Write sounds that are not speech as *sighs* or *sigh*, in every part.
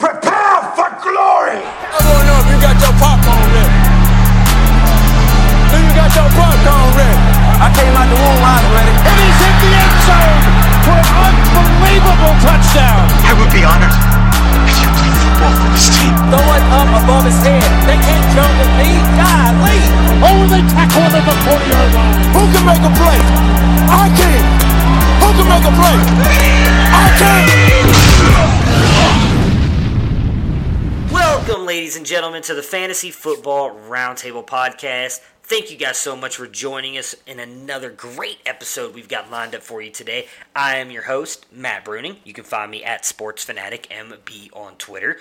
Prepare for glory! I wanna know if you got your popcorn ready. Do you got your popcorn ready? I came out the womb, I was ready. And he's hit the end zone for an unbelievable touchdown. I would be honored if you played football for this team. Throw it up above his head. They can't jump with me. Golly. Oh, they tackle him at the 40 yard line. Who can make a play? I can. Who can make a play? I can. Welcome, ladies and gentlemen, to the Fantasy Football Roundtable Podcast. Thank you guys so much for joining us in another great episode we've got lined up for you today. I am your host, Matt Bruning. You can find me at SportsFanaticMB on Twitter.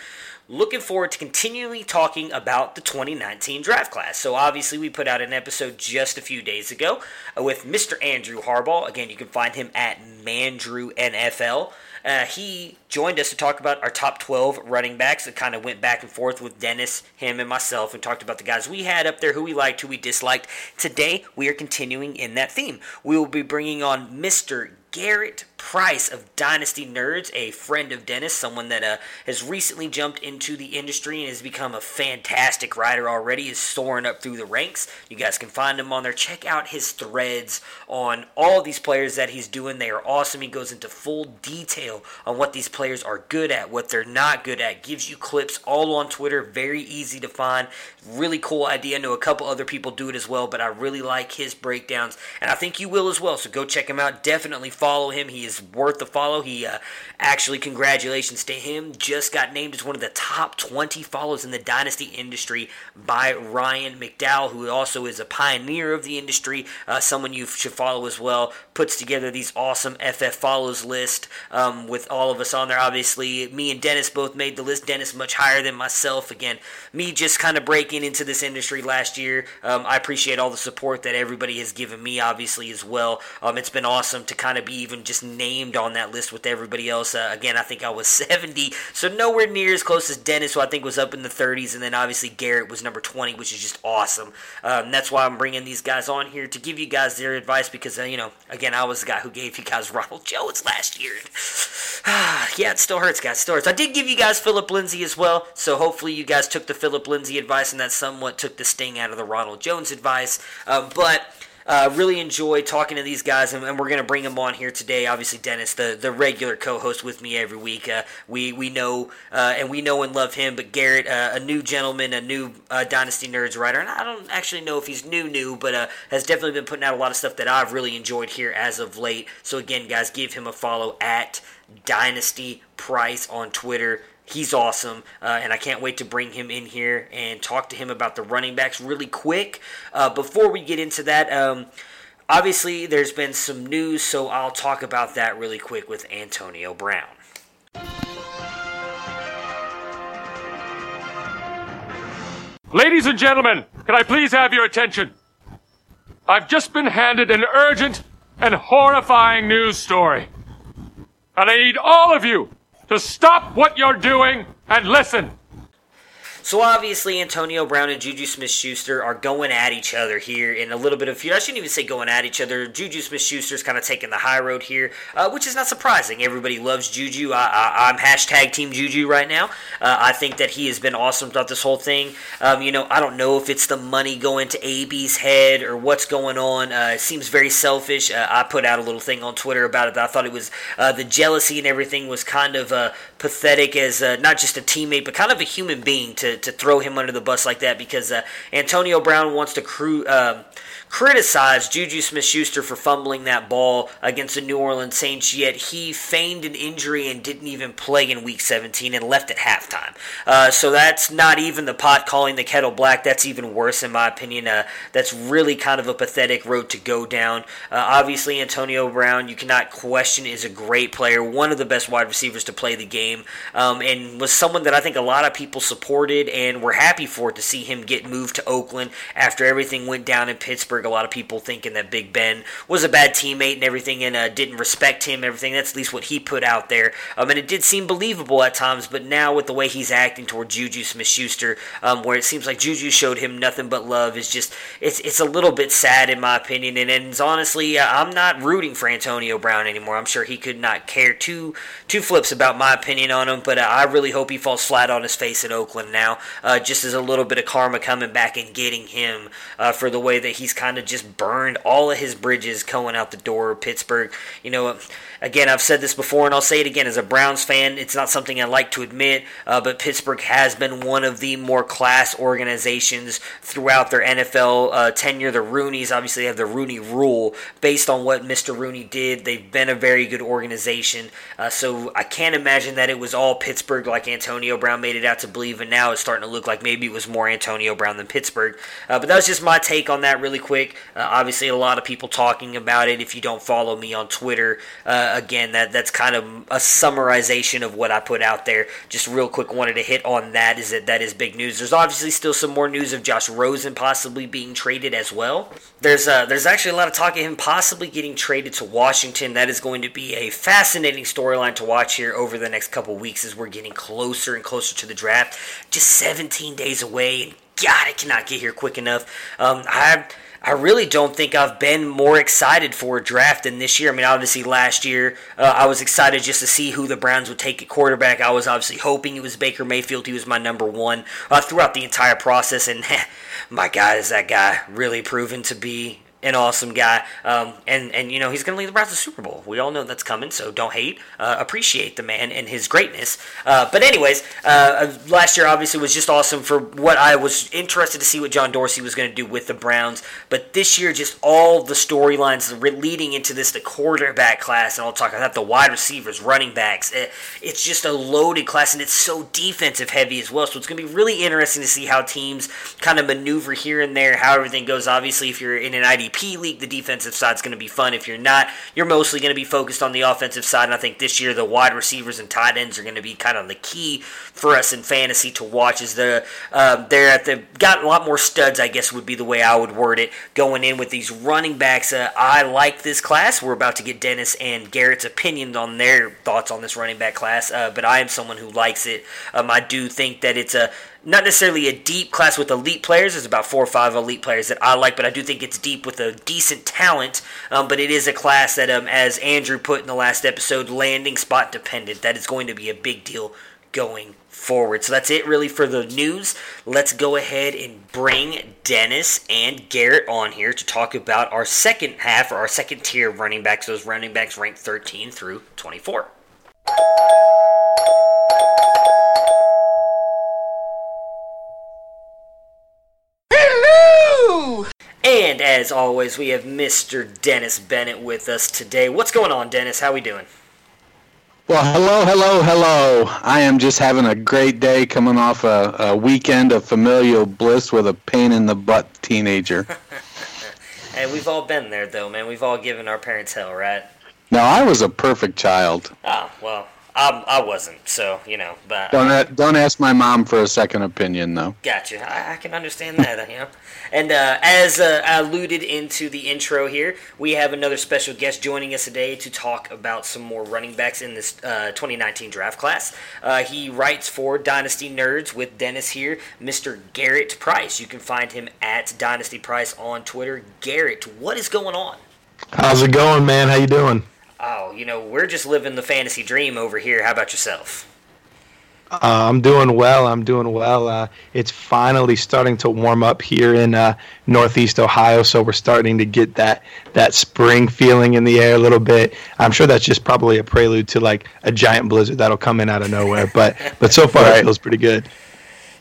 Looking forward to continually talking about the 2019 draft class. So, obviously, we put out an episode just a few days ago with Mr. Andrew Harbaugh. Again, you can find him at Mandrew NFL. Uh, he joined us to talk about our top 12 running backs. It kind of went back and forth with Dennis, him, and myself, and talked about the guys we had up there, who we liked, who we disliked. Today, we are continuing in that theme. We will be bringing on Mr. Garrett Price of Dynasty Nerds, a friend of Dennis, someone that uh, has recently jumped into the industry and has become a fantastic writer already, is soaring up through the ranks. You guys can find him on there. Check out his threads on all these players that he's doing. They are awesome. He goes into full detail on what these players are good at, what they're not good at, gives you clips all on Twitter, very easy to find. Really cool idea. I know a couple other people do it as well, but I really like his breakdowns, and I think you will as well. So go check him out. Definitely follow him. He is worth the follow. He uh, actually, congratulations to him, just got named as one of the top 20 follows in the dynasty industry by Ryan McDowell, who also is a pioneer of the industry, uh, someone you should follow as well. Puts together these awesome FF follows list um, with all of us on there. Obviously, me and Dennis both made the list. Dennis much higher than myself. Again, me just kind of breaking into this industry last year. Um, I appreciate all the support that everybody has given me, obviously, as well. Um, it's been awesome to kind of be even just named on that list with everybody else. Uh, again, I think I was *laughs* 70, so nowhere near as close as Dennis, who I think was up in the 30s, and then obviously Garrett was number 20, which is just awesome. Um, that's why I'm bringing these guys on here to give you guys their advice because, uh, you know, again, I was the guy who gave you guys *laughs* Ronald Jones last year. *sighs* yeah, it still hurts, guys. Still hurts. I did give you guys Philip Lindsay as well, so hopefully you guys took the Philip Lindsay advice and that somewhat took the sting out of the Ronald Jones advice. Um, but uh, really enjoy talking to these guys, and, and we're going to bring them on here today. Obviously, Dennis, the, the regular co-host with me every week. Uh, we we know uh, and we know and love him, but Garrett, uh, a new gentleman, a new uh, Dynasty Nerds writer, and I don't actually know if he's new new, but uh, has definitely been putting out a lot of stuff that I've really enjoyed here as of late. So again, guys, give him a follow at Dynasty Price on Twitter. He's awesome, uh, and I can't wait to bring him in here and talk to him about the running backs really quick. Uh, before we get into that, um, obviously there's been some news, so I'll talk about that really quick with Antonio Brown. Ladies and gentlemen, can I please have your attention? I've just been handed an urgent and horrifying news story. And I need all of you to stop what you're doing and listen. So obviously, Antonio Brown and Juju Smith-Schuster are going at each other here in a little bit of feud. I shouldn't even say going at each other. Juju Smith-Schuster's kind of taking the high road here, uh, which is not surprising. Everybody loves Juju. I, am hashtag Team Juju right now. Uh, I think that he has been awesome throughout this whole thing. Um, you know, I don't know if it's the money going to AB's head or what's going on. Uh, it seems very selfish. Uh, I put out a little thing on Twitter about it. I thought it was uh, the jealousy and everything was kind of uh, pathetic as not just a teammate, but kind of a human being to to, throw him under the bus like that because uh, Antonio Brown wants to crew. Uh, criticized Juju Smith Schuster for fumbling that ball against the New Orleans Saints, yet he feigned an injury and didn't even play in week 17 and left at halftime. Uh, so that's not even the pot calling the kettle black. That's even worse, in my opinion. Uh, that's really kind of a pathetic road to go down. Uh, obviously, Antonio Brown, you cannot question, is a great player, one of the best wide receivers to play the game, um, and was someone that I think a lot of people supported and were happy for to see him get moved to Oakland after everything went down in Pittsburgh Pittsburgh. A lot of people thinking that Big Ben was a bad teammate and everything, and uh, didn't respect him. Everything. That's at least what he put out there. Um, and it did seem believable at times. But now with the way he's acting toward Juju Smith-Schuster, um, where it seems like Juju showed him nothing but love, is just it's it's a little bit sad in my opinion. And, and honestly, uh, I'm not rooting for Antonio Brown anymore. I'm sure he could not care two two flips about my opinion on him. But uh, I really hope he falls flat on his face in Oakland now, uh, just as a little bit of karma coming back and getting him uh, for the way that he's kind of just burned all of his bridges going out the door. Pittsburgh, you know, again, I've said this before and I'll say it again. As a Browns fan, it's not something I like to admit, uh, but Pittsburgh has been one of the more class organizations throughout their NFL uh, tenure. The Rooneys obviously have the Rooney Rule based on what Mr. Rooney did. They've been a very good organization, uh, so I can't imagine that it was all Pittsburgh like Antonio Brown made it out to believe, and now it's starting to look like maybe it was more Antonio Brown than Pittsburgh. Uh, but that was just my take on that, really quick. Uh, obviously, a lot of people talking about it. If you don't follow me on Twitter, uh, again, that that's kind of a summarization of what I put out there. Just real quick, wanted to hit on that. Is that that is big news? There's obviously still some more news of Josh Rosen possibly being traded as well. There's uh, there's actually a lot of talk of him possibly getting traded to Washington. That is going to be a fascinating storyline to watch here over the next couple weeks as we're getting closer and closer to the draft. Just 17 days away, and God, it cannot get here quick enough. Um, I I really don't think I've been more excited for a draft than this year. I mean, obviously last year uh, I was excited just to see who the Browns would take at quarterback. I was obviously hoping it was Baker Mayfield. He was my number one uh, throughout the entire process, and *laughs* my God, is that guy really proven to be an awesome guy, um, and and you know he's going to lead the Browns to the Super Bowl. We all know that's coming, so don't hate. Uh, appreciate the man and his greatness. Uh, but anyways, uh, last year obviously was just awesome for what I was interested to see what John Dorsey was going to do with the Browns. But this year, just all the storylines leading into this, the quarterback class, and I'll talk about the wide receivers, running backs. It, it's just a loaded class, and it's so defensive heavy as well. So it's going to be really interesting to see how teams kind of maneuver here and there, how everything goes. Obviously, if you're in an ID P league, the defensive side is going to be fun. If you're not, you're mostly going to be focused on the offensive side. And I think this year the wide receivers and tight ends are going to be kind of the key for us in fantasy to watch. Is the uh, they're at the got a lot more studs, I guess would be the way I would word it. Going in with these running backs, uh, I like this class. We're about to get Dennis and Garrett's opinions on their thoughts on this running back class, uh, but I am someone who likes it. Um, I do think that it's a not necessarily a deep class with elite players. There's about four or five elite players that I like, but I do think it's deep with a decent talent. Um, but it is a class that, um, as Andrew put in the last episode, landing spot dependent. That is going to be a big deal going forward. So that's it really for the news. Let's go ahead and bring Dennis and Garrett on here to talk about our second half or our second tier of running backs. Those running backs ranked 13 through 24. And as always, we have Mr. Dennis Bennett with us today. What's going on, Dennis? How are we doing? Well, hello, hello, hello. I am just having a great day coming off a, a weekend of familial bliss with a pain in the butt teenager. *laughs* hey, we've all been there, though, man. We've all given our parents hell, right? No, I was a perfect child. Oh, well, I, I wasn't, so you know. But don't don't ask my mom for a second opinion, though. Gotcha. I, I can understand that, you know. And uh, as uh, alluded into the intro here, we have another special guest joining us today to talk about some more running backs in this uh, 2019 draft class. Uh, he writes for Dynasty Nerds with Dennis here, Mr. Garrett Price. You can find him at Dynasty Price on Twitter. Garrett, what is going on? How's it going, man? How you doing? Oh, you know, we're just living the fantasy dream over here. How about yourself? Uh, I'm doing well. I'm doing well. Uh, it's finally starting to warm up here in uh, Northeast Ohio, so we're starting to get that that spring feeling in the air a little bit. I'm sure that's just probably a prelude to like a giant blizzard that'll come in out of nowhere. But but so far it feels pretty good.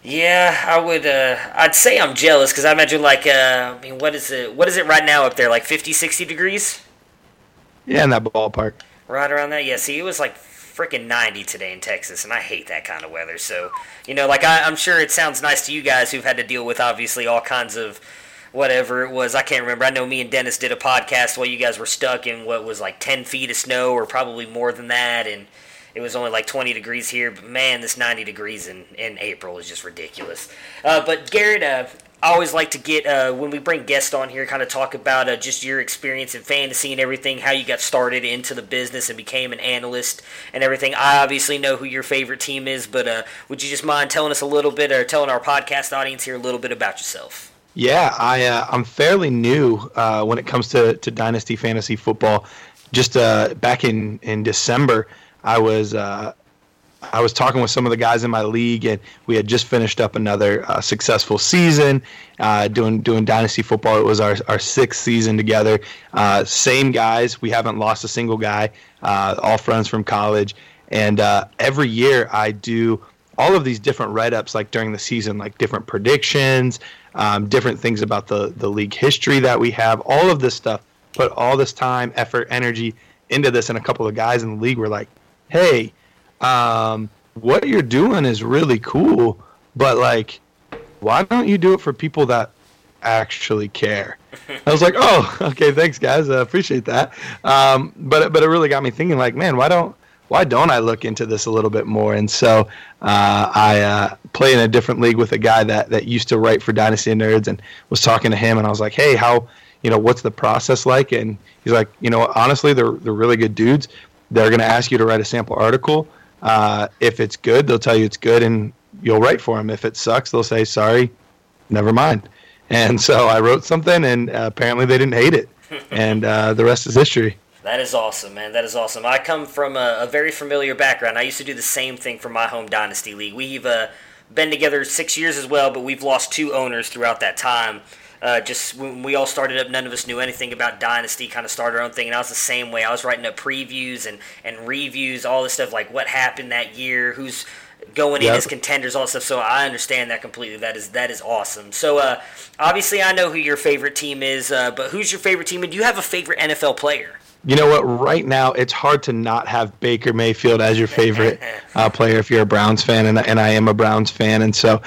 Yeah, I would. Uh, I'd say I'm jealous because I imagine like uh, I mean, what is it? What is it right now up there? Like 50, 60 degrees? Yeah, in that ballpark. Right around that. Yeah. See, it was like freaking 90 today in Texas, and I hate that kind of weather. So, you know, like I, I'm sure it sounds nice to you guys who've had to deal with obviously all kinds of whatever it was. I can't remember. I know me and Dennis did a podcast while you guys were stuck in what was like 10 feet of snow or probably more than that, and it was only like 20 degrees here. But man, this 90 degrees in, in April is just ridiculous. Uh, but Garrett, uh, I always like to get uh, when we bring guests on here, kind of talk about uh, just your experience in fantasy and everything, how you got started into the business and became an analyst and everything. I obviously know who your favorite team is, but uh, would you just mind telling us a little bit, or telling our podcast audience here a little bit about yourself? Yeah, I uh, I'm fairly new uh, when it comes to, to dynasty fantasy football. Just uh, back in in December, I was I was talking with some of the guys in my league, and we had just finished up another uh, successful season uh, doing doing dynasty football. It was our our sixth season together. Uh, same guys, we haven't lost a single guy. Uh, all friends from college, and uh, every year I do all of these different write ups, like during the season, like different predictions, um, different things about the the league history that we have. All of this stuff. Put all this time, effort, energy into this, and a couple of guys in the league were like, "Hey." Um, what you're doing is really cool, but like, why don't you do it for people that actually care? *laughs* I was like, oh, okay, thanks guys, I appreciate that. Um, but but it really got me thinking, like, man, why don't why don't I look into this a little bit more? And so uh, I uh, play in a different league with a guy that that used to write for Dynasty Nerds, and was talking to him, and I was like, hey, how you know what's the process like? And he's like, you know, honestly, they're they're really good dudes. They're going to ask you to write a sample article uh, if it's good, they'll tell you it's good and you'll write for them. If it sucks, they'll say, sorry, never mind. *laughs* And so I wrote something and uh, apparently they didn't hate it. *laughs* And uh, the rest is history. That is awesome, man. That is awesome. I come from a, a, very familiar background. I used to do the same thing for my home dynasty league. We've uh, been together six years as well, but we've lost two owners throughout that time. Uh, just when we all started up, none of us knew anything about Dynasty. Kind of started our own thing, and I was the same way. I was writing up previews and and reviews, all this stuff like what happened that year, who's going yep. in as contenders, all this stuff. So I understand that completely. That is that is awesome. So uh, obviously, I know who your favorite team is, uh, but who's your favorite team? And do you have a favorite NFL player? You know what? Right now, it's hard to not have Baker Mayfield as your favorite uh, player if you're a Browns fan, and, and I am a Browns fan, and so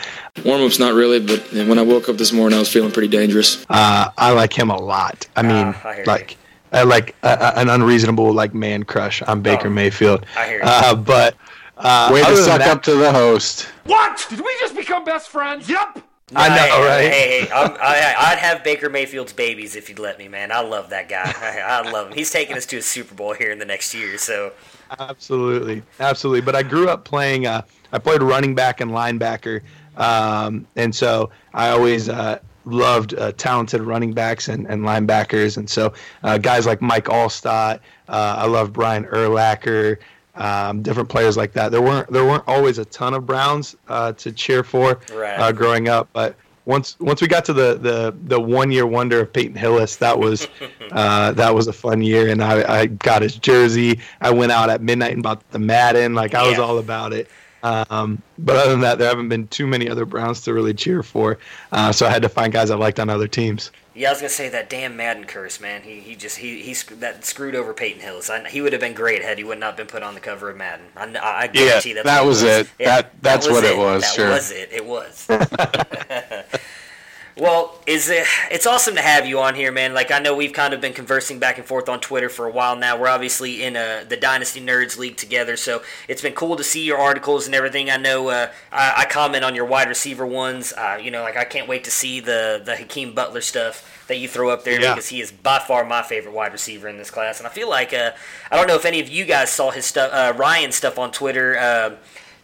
warm ups not really, but when I woke up this morning, I was feeling pretty dangerous. Uh, I like him a lot. I mean, uh, I like. I like an unreasonable like man crush on Baker oh, Mayfield. I hear you. Uh, but uh, way to suck that, up to the host. What? Did we just become best friends? Yep. I know, hey, right? Hey, hey, I, would have Baker Mayfield's babies if you'd let me, man. I love that guy. *laughs* I, I love him. He's taking us to a Super Bowl here in the next year, so. Absolutely, absolutely. But I grew up playing. Uh, I played running back and linebacker, um, and so I always uh, loved uh, talented running backs and, and linebackers, and so uh, guys like Mike Alstott. Uh, I love Brian Urlacher um, different players like that. There weren't there weren't always a ton of Browns uh, to cheer for right. uh, growing up, but once once we got to the the, the one year wonder of Peyton Hillis, that was *laughs* uh, that was a fun year, and I, I got his jersey. I went out at midnight and bought the Madden. Like I was all about it. Um, but other than that, there haven't been too many other Browns to really cheer for. Uh, so I had to find guys I liked on other teams. Yeah, I was gonna say that damn Madden curse, man. He he just he he that screwed over Peyton Hillis. I, he would have been great had he would not been put on the cover of Madden. I, I guarantee yeah, that was it. Yeah, that that's that what it, it was. That sure, was it. It was. *laughs* *laughs* Well, is it? It's awesome to have you on here, man. Like I know we've kind of been conversing back and forth on Twitter for a while now. We're obviously in a, uh, the Dynasty Nerds League together, so it's been cool to see your articles and everything. I know uh, I, I, comment on your wide receiver ones. Uh, you know, like I can't wait to see the the Hakeem Butler stuff that you throw up there yeah. because he is by far my favorite wide receiver in this class. And I feel like uh, I don't know if any of you guys saw his stuff, uh, Ryan stuff on Twitter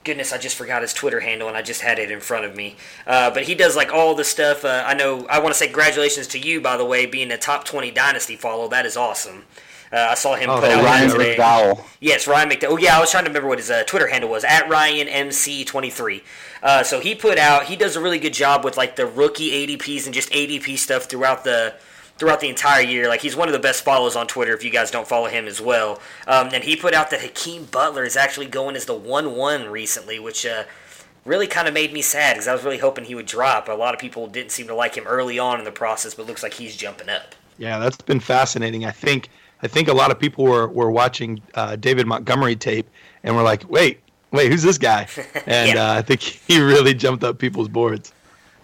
goodness, I just forgot his Twitter handle and I just had it in front of me. Uh, but he does like all the stuff. Uh, I know. I want to say congratulations to you, by the way, being a top twenty dynasty follow. That is awesome. Uh, I saw him oh, put out Ryan. McDowell. Yes, Ryan McDowell. Oh yeah, I was trying to remember what his uh, Twitter handle was at Ryan MC twenty three. Uh, so he put out. He does a really good job with like the rookie ADPs and just ADP stuff throughout the throughout the entire year. Like he's one of the best follows on Twitter. If you guys don't follow him as well, um, and he put out that Hakeem Butler is actually going as the one one recently, which uh, really kind of made me sad because I was really hoping he would drop. A lot of people didn't seem to like him early on in the process, but looks like he's jumping up. Yeah, that's been fascinating. I think I think a lot of people were were watching uh, David Montgomery tape and were like, wait, wait, who's this guy? *laughs* And Yeah. uh, I think *laughs* he really jumped up people's boards.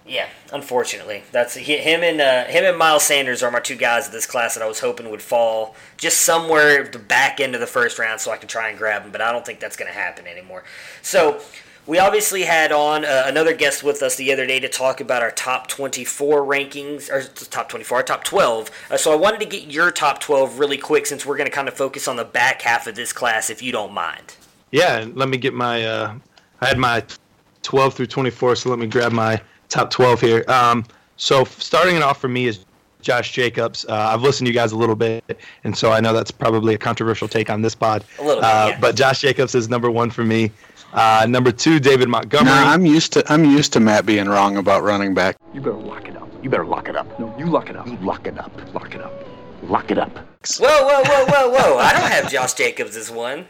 Yeah, unfortunately, that's he, him and uh, him and Miles Sanders are my two guys of this class that I was hoping would fall just somewhere the back end of the first round so I can try and grab them, but I don't think that's going to happen anymore. So we obviously had on uh, another guest with us the other day to talk about our top 24 rankings or top 24, our top 12. Uh, so I wanted to get your top 12 really quick since we're going to kind of focus on the back half of this class, if you don't mind. Yeah, let me get my. Uh, I had my 12 through 24, so let me grab my top 12 here. Um, so starting it off for me is Josh Jacobs. Uh, I've listened to you guys a little bit, and so I know that's probably a controversial take on this pod. A little bit, uh, yeah. But Josh Jacobs is number one for me. Uh, number two, David Montgomery. Nah, I'm used to I'm used to Matt being wrong about running back. You better lock it up. You better lock it up. No, you lock it up. You lock it up. Lock it up. Lock it up. Whoa, whoa, whoa, whoa, whoa! I don't have Josh Jacobs as one.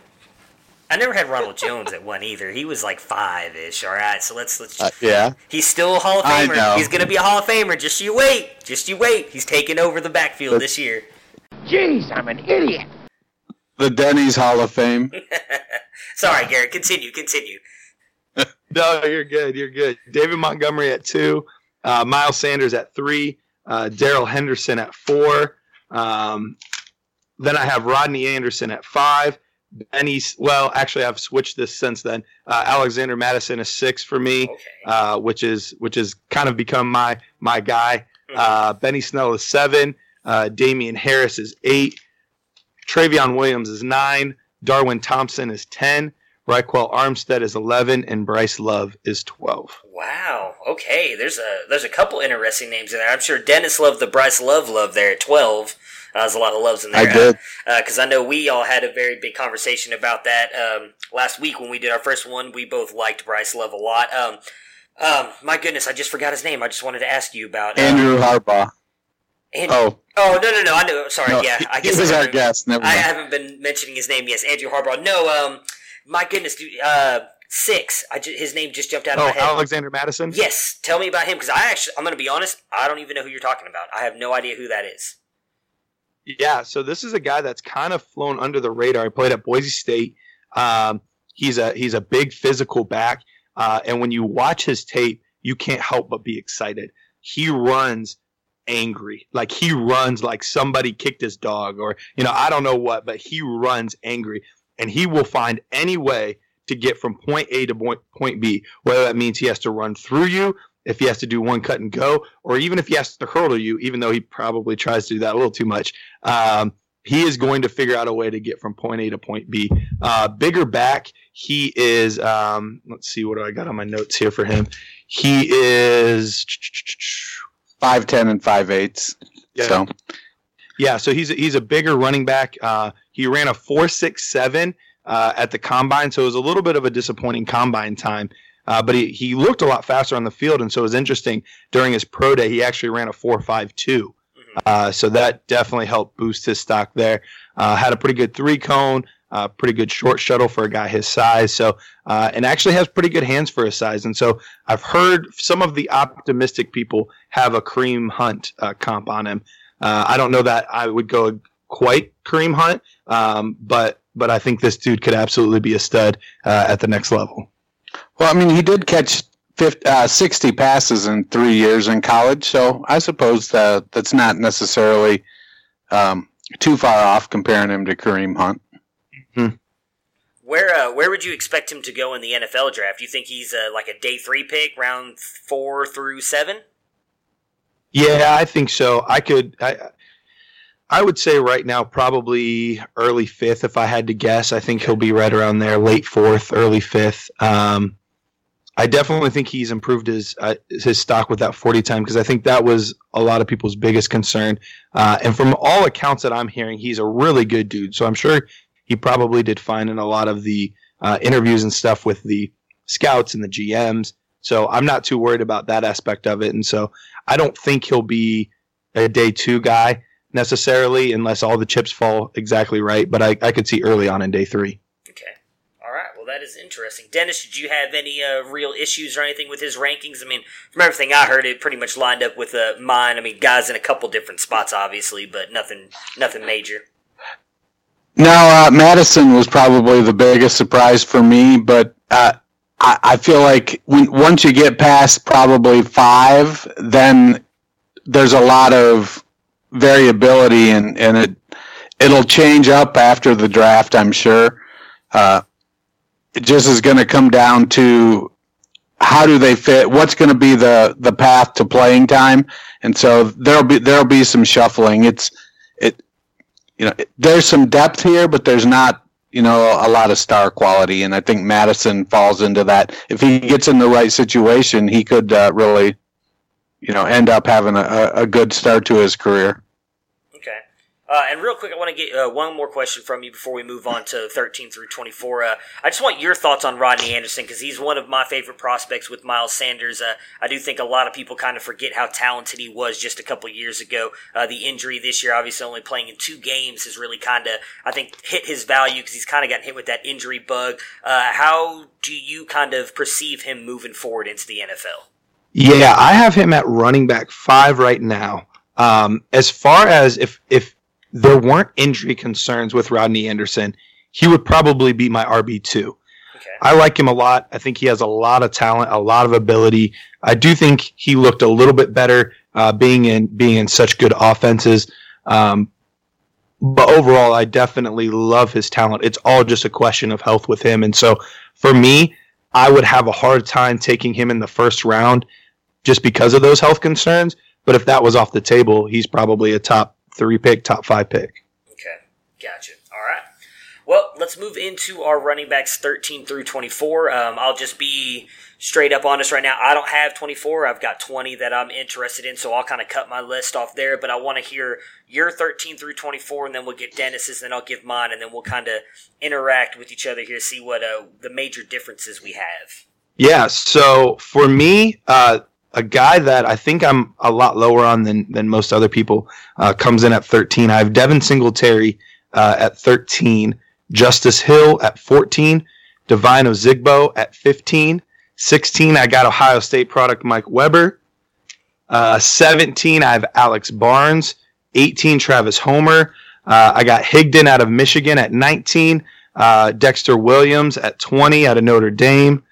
I never had Ronald Jones at one either. He was like five ish. All right, so let's let's. Uh, yeah. He's still a Hall of I Famer. know. He's gonna be a Hall of Famer. Just you wait. Just you wait. He's taking over the backfield But- this year. Jeez, I'm an idiot. The Denny's Hall of Fame. *laughs* Sorry, Garrett. Continue. Continue. *laughs* No, you're good. You're good. David Montgomery at two, uh, Miles Sanders at three, uh, Darrell Henderson at four. Um, then I have Rodney Anderson at five. Benny's well, actually, I've switched this since then. Uh, Alexander Mattison is six for me, Okay. uh, which is which has kind of become my my guy. Uh, Benny Snell is seven. Uh, Damien Harris is eight. Trayveon Williams is nine. Darwin Thompson is ten. Ryquell Armstead is 11, and Bryce Love is 12. Wow. Okay. There's a there's a couple interesting names in there. I'm sure Dennis loved the Bryce Love love there at 12. Uh, there's a lot of loves in there. I did. because I know we all had a very big conversation about that um, last week when we did our first one. We both liked Bryce Love a lot. Um, um, my goodness, I just forgot his name. I just wanted to ask you about uh, Andrew Harbaugh. And- Oh, Oh no no no! I know. Sorry. no, yeah, he, I he guess was I our haven't- guest. Never I haven't been mentioning his name. Yes, Andrew Harbaugh. No. Um, my goodness, dude. Uh, six. I ju- his name just jumped out of Oh, my head. Alexander Mattison? Yes. Tell me about him because I actually, I'm going to be honest. I don't even know who you're talking about. I have no idea who that is. Yeah, so this is a guy that's kind of flown under the radar. He played at Boise State. Um, he's a he's a big physical back, uh, and when you watch his tape, you can't help but be excited. He runs angry, like he runs like somebody kicked his dog, or you know I don't know what, but he runs angry, and he will find any way to get from point A to point point B, whether that means he has to run through you, if he has to do one cut and go, or even if he has to hurdle you, even though he probably tries to do that a little too much. Um, he is going to figure out a way to get from point A to point B. Uh, bigger back, he is. Um, let's see, what do I got on my notes here for him? He is five ten and five eighths. Yeah. So Yeah, so he's he's a bigger running back. Uh, he ran a four six seven uh, at the combine, so it was a little bit of a disappointing combine time. Uh, but he, he looked a lot faster on the field, and so it was interesting during his pro day. He actually ran a four five two, uh, so that definitely helped boost his stock there. Uh, had a pretty good three cone, uh, pretty good short shuttle for a guy his size. So uh, and actually has pretty good hands for his size. And so I've heard some of the optimistic people have a Kareem Hunt uh, comp on him. Uh, I don't know that I would go quite Kareem Hunt, um, but but I think this dude could absolutely be a stud uh, at the next level. Well, I mean, he did catch 50, uh, 60 passes in three years in college, so I suppose that that's not necessarily um, too far off comparing him to Kareem Hunt. Where uh, where would you expect him to go in the NFL draft? You think he's uh, like a day three pick, round four through seven? Yeah, I think so. I could. I, I would say right now probably early fifth if I had to guess. I think he'll be right around there, late fourth, early fifth. Um, I definitely think he's improved his uh, his stock with that forty time because I think that was a lot of people's biggest concern. Uh, and from all accounts that I'm hearing, he's a really good dude. So I'm sure he probably did fine in a lot of the uh, interviews and stuff with the scouts and the GMs. So I'm not too worried about that aspect of it. And so I don't think he'll be a day two guy necessarily unless all the chips fall exactly right. But I, I could see early on in day three. Well, that is interesting. Dennis, did you have any uh, real issues or anything with his rankings? I mean, from everything I heard, it pretty much lined up with uh, mine. I mean, guys in a couple different spots, obviously, but nothing, nothing major. Now, uh, Mattison was probably the biggest surprise for me, but uh, I, I, feel like when, once you get past probably five, then there's a lot of variability, and, and it it'll change up after the draft. I'm sure. Uh, just is going to come down to how do they fit? What's going to be the the path to playing time? And so there'll be there'll be some shuffling. It's it you know, there's some depth here, but there's not, you know, a lot of star quality. And I think Mattison falls into that. If he gets in the right situation, he could uh, really, you know, end up having a, a good start to his career. Uh, and real quick, I want to get uh, one more question from you before we move on to 13 through 24. Uh, I just want your thoughts on Rodney Anderson because he's one of my favorite prospects with Miles Sanders. Uh, I do think a lot of people kind of forget how talented he was just a couple years ago. Uh, the injury this year, obviously only playing in two games, has really kind of, I think, hit his value because he's kind of gotten hit with that injury bug. Uh, how do you kind of perceive him moving forward into the NFL? Yeah, I have him at running back five right now. Um, as far as if if there weren't injury concerns with Rodney Anderson, he would probably be my RB2. Okay. I like him a lot. I think he has a lot of talent, a lot of ability. I do think he looked a little bit better uh, being in being in such good offenses. Um, but overall, I definitely love his talent. It's all just a question of health with him. And so for me, I would have a hard time taking him in the first round just because of those health concerns. But if that was off the table, he's probably a top three pick, top five pick. Okay, gotcha. All right. Well, let's move into our running backs 13 through 24. Um, I'll just be straight up honest right now. I don't have 24. I've got 20 that I'm interested in, so I'll kind of cut my list off there. But I want to hear your 13 through 24, and then we'll get Dennis's, and then I'll give mine, and then we'll kind of interact with each other here, see what uh, the major differences we have. Yeah. So for me, uh, a guy that I think I'm a lot lower on than than most other people uh, comes in at 13. I have Devin Singletary uh, at 13, Justice Hill at 14, Devine Ozigbo at 15, 16. I got Ohio State product Mike Weber. Uh, 17. I have Alex Barnes. 18. Travis Homer. Uh, I got Higdon out of Michigan at 19. Uh, Dexter Williams at 20 out of Notre Dame.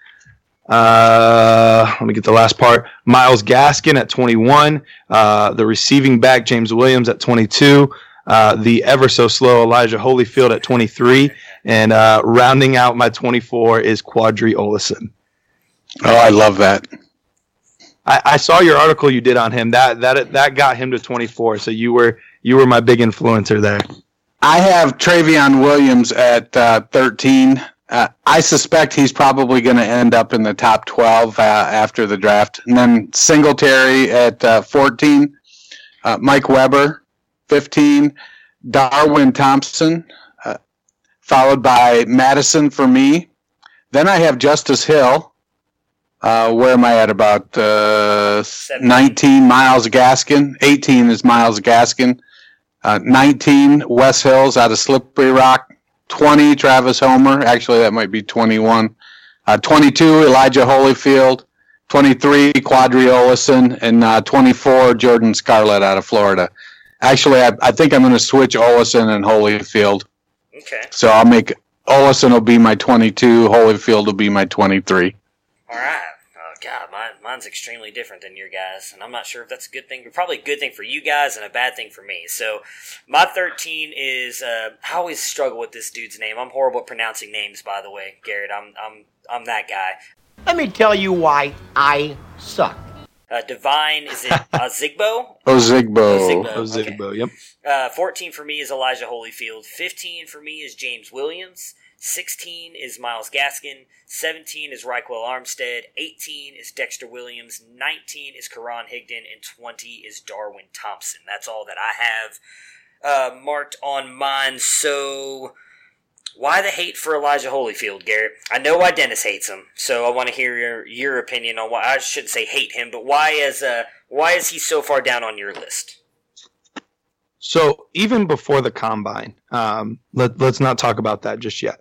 Uh, let me get the last part. Myles Gaskin at 21. Uh, the receiving back, James Williams at 22. Uh, the ever so slow Elijah Holyfield at 23. And uh, rounding out my 24 is Qadree Ollison. Oh, I love that. I, I, saw your article you did on him. That that that got him to 24. So you were you were my big influencer there. I have Trayveon Williams at uh, 13. Uh, I suspect he's probably going to end up in the top 12 uh, after the draft. And then Singletary at uh, 14, uh, Mike Weber, 15, Darwin Thompson, uh, followed by Mattison for me. Then I have Justice Hill. Uh, where am I at? About 19, Myles Gaskin. 18 is Myles Gaskin. 19, Wes Hills out of Slippery Rock. 20, Travis Homer. Actually, that might be 21. Uh, 22, Elijah Holyfield. 23, Qadree Ollison. And uh, 24, Jordan Scarlett out of Florida. Actually, I, I think I'm going to switch Ollison and Holyfield. Okay. So I'll make Ollison will be my 22, Holyfield will be my 23. All right. God, mine's extremely different than your guys, and I'm not sure if that's a good thing, but probably a good thing for you guys and a bad thing for me. So, my 13 is uh, I always struggle with this dude's name. I'm horrible at pronouncing names, by the way, Garrett. I'm I'm I'm that guy. Let me tell you why I suck. Uh, Devine is it uh, *laughs* Zigbo? Ozigbo. Ozigbo. Ozigbo. Okay. Yep. Uh, 14 for me is Elijah Holyfield. 15 for me is James Williams. 16 is Myles Gaskin, 17 is Ryquell Armstead, 18 is Dexter Williams, 19 is Karan Higdon, and 20 is Darwin Thompson. That's all that I have uh, marked on mine. So, why the hate for Elijah Holyfield, Garrett? I know why Dennis hates him, so I want to hear your, your opinion on why. I shouldn't say hate him, but why is uh, why is he so far down on your list? So even before the combine, um, let, let's not talk about that just yet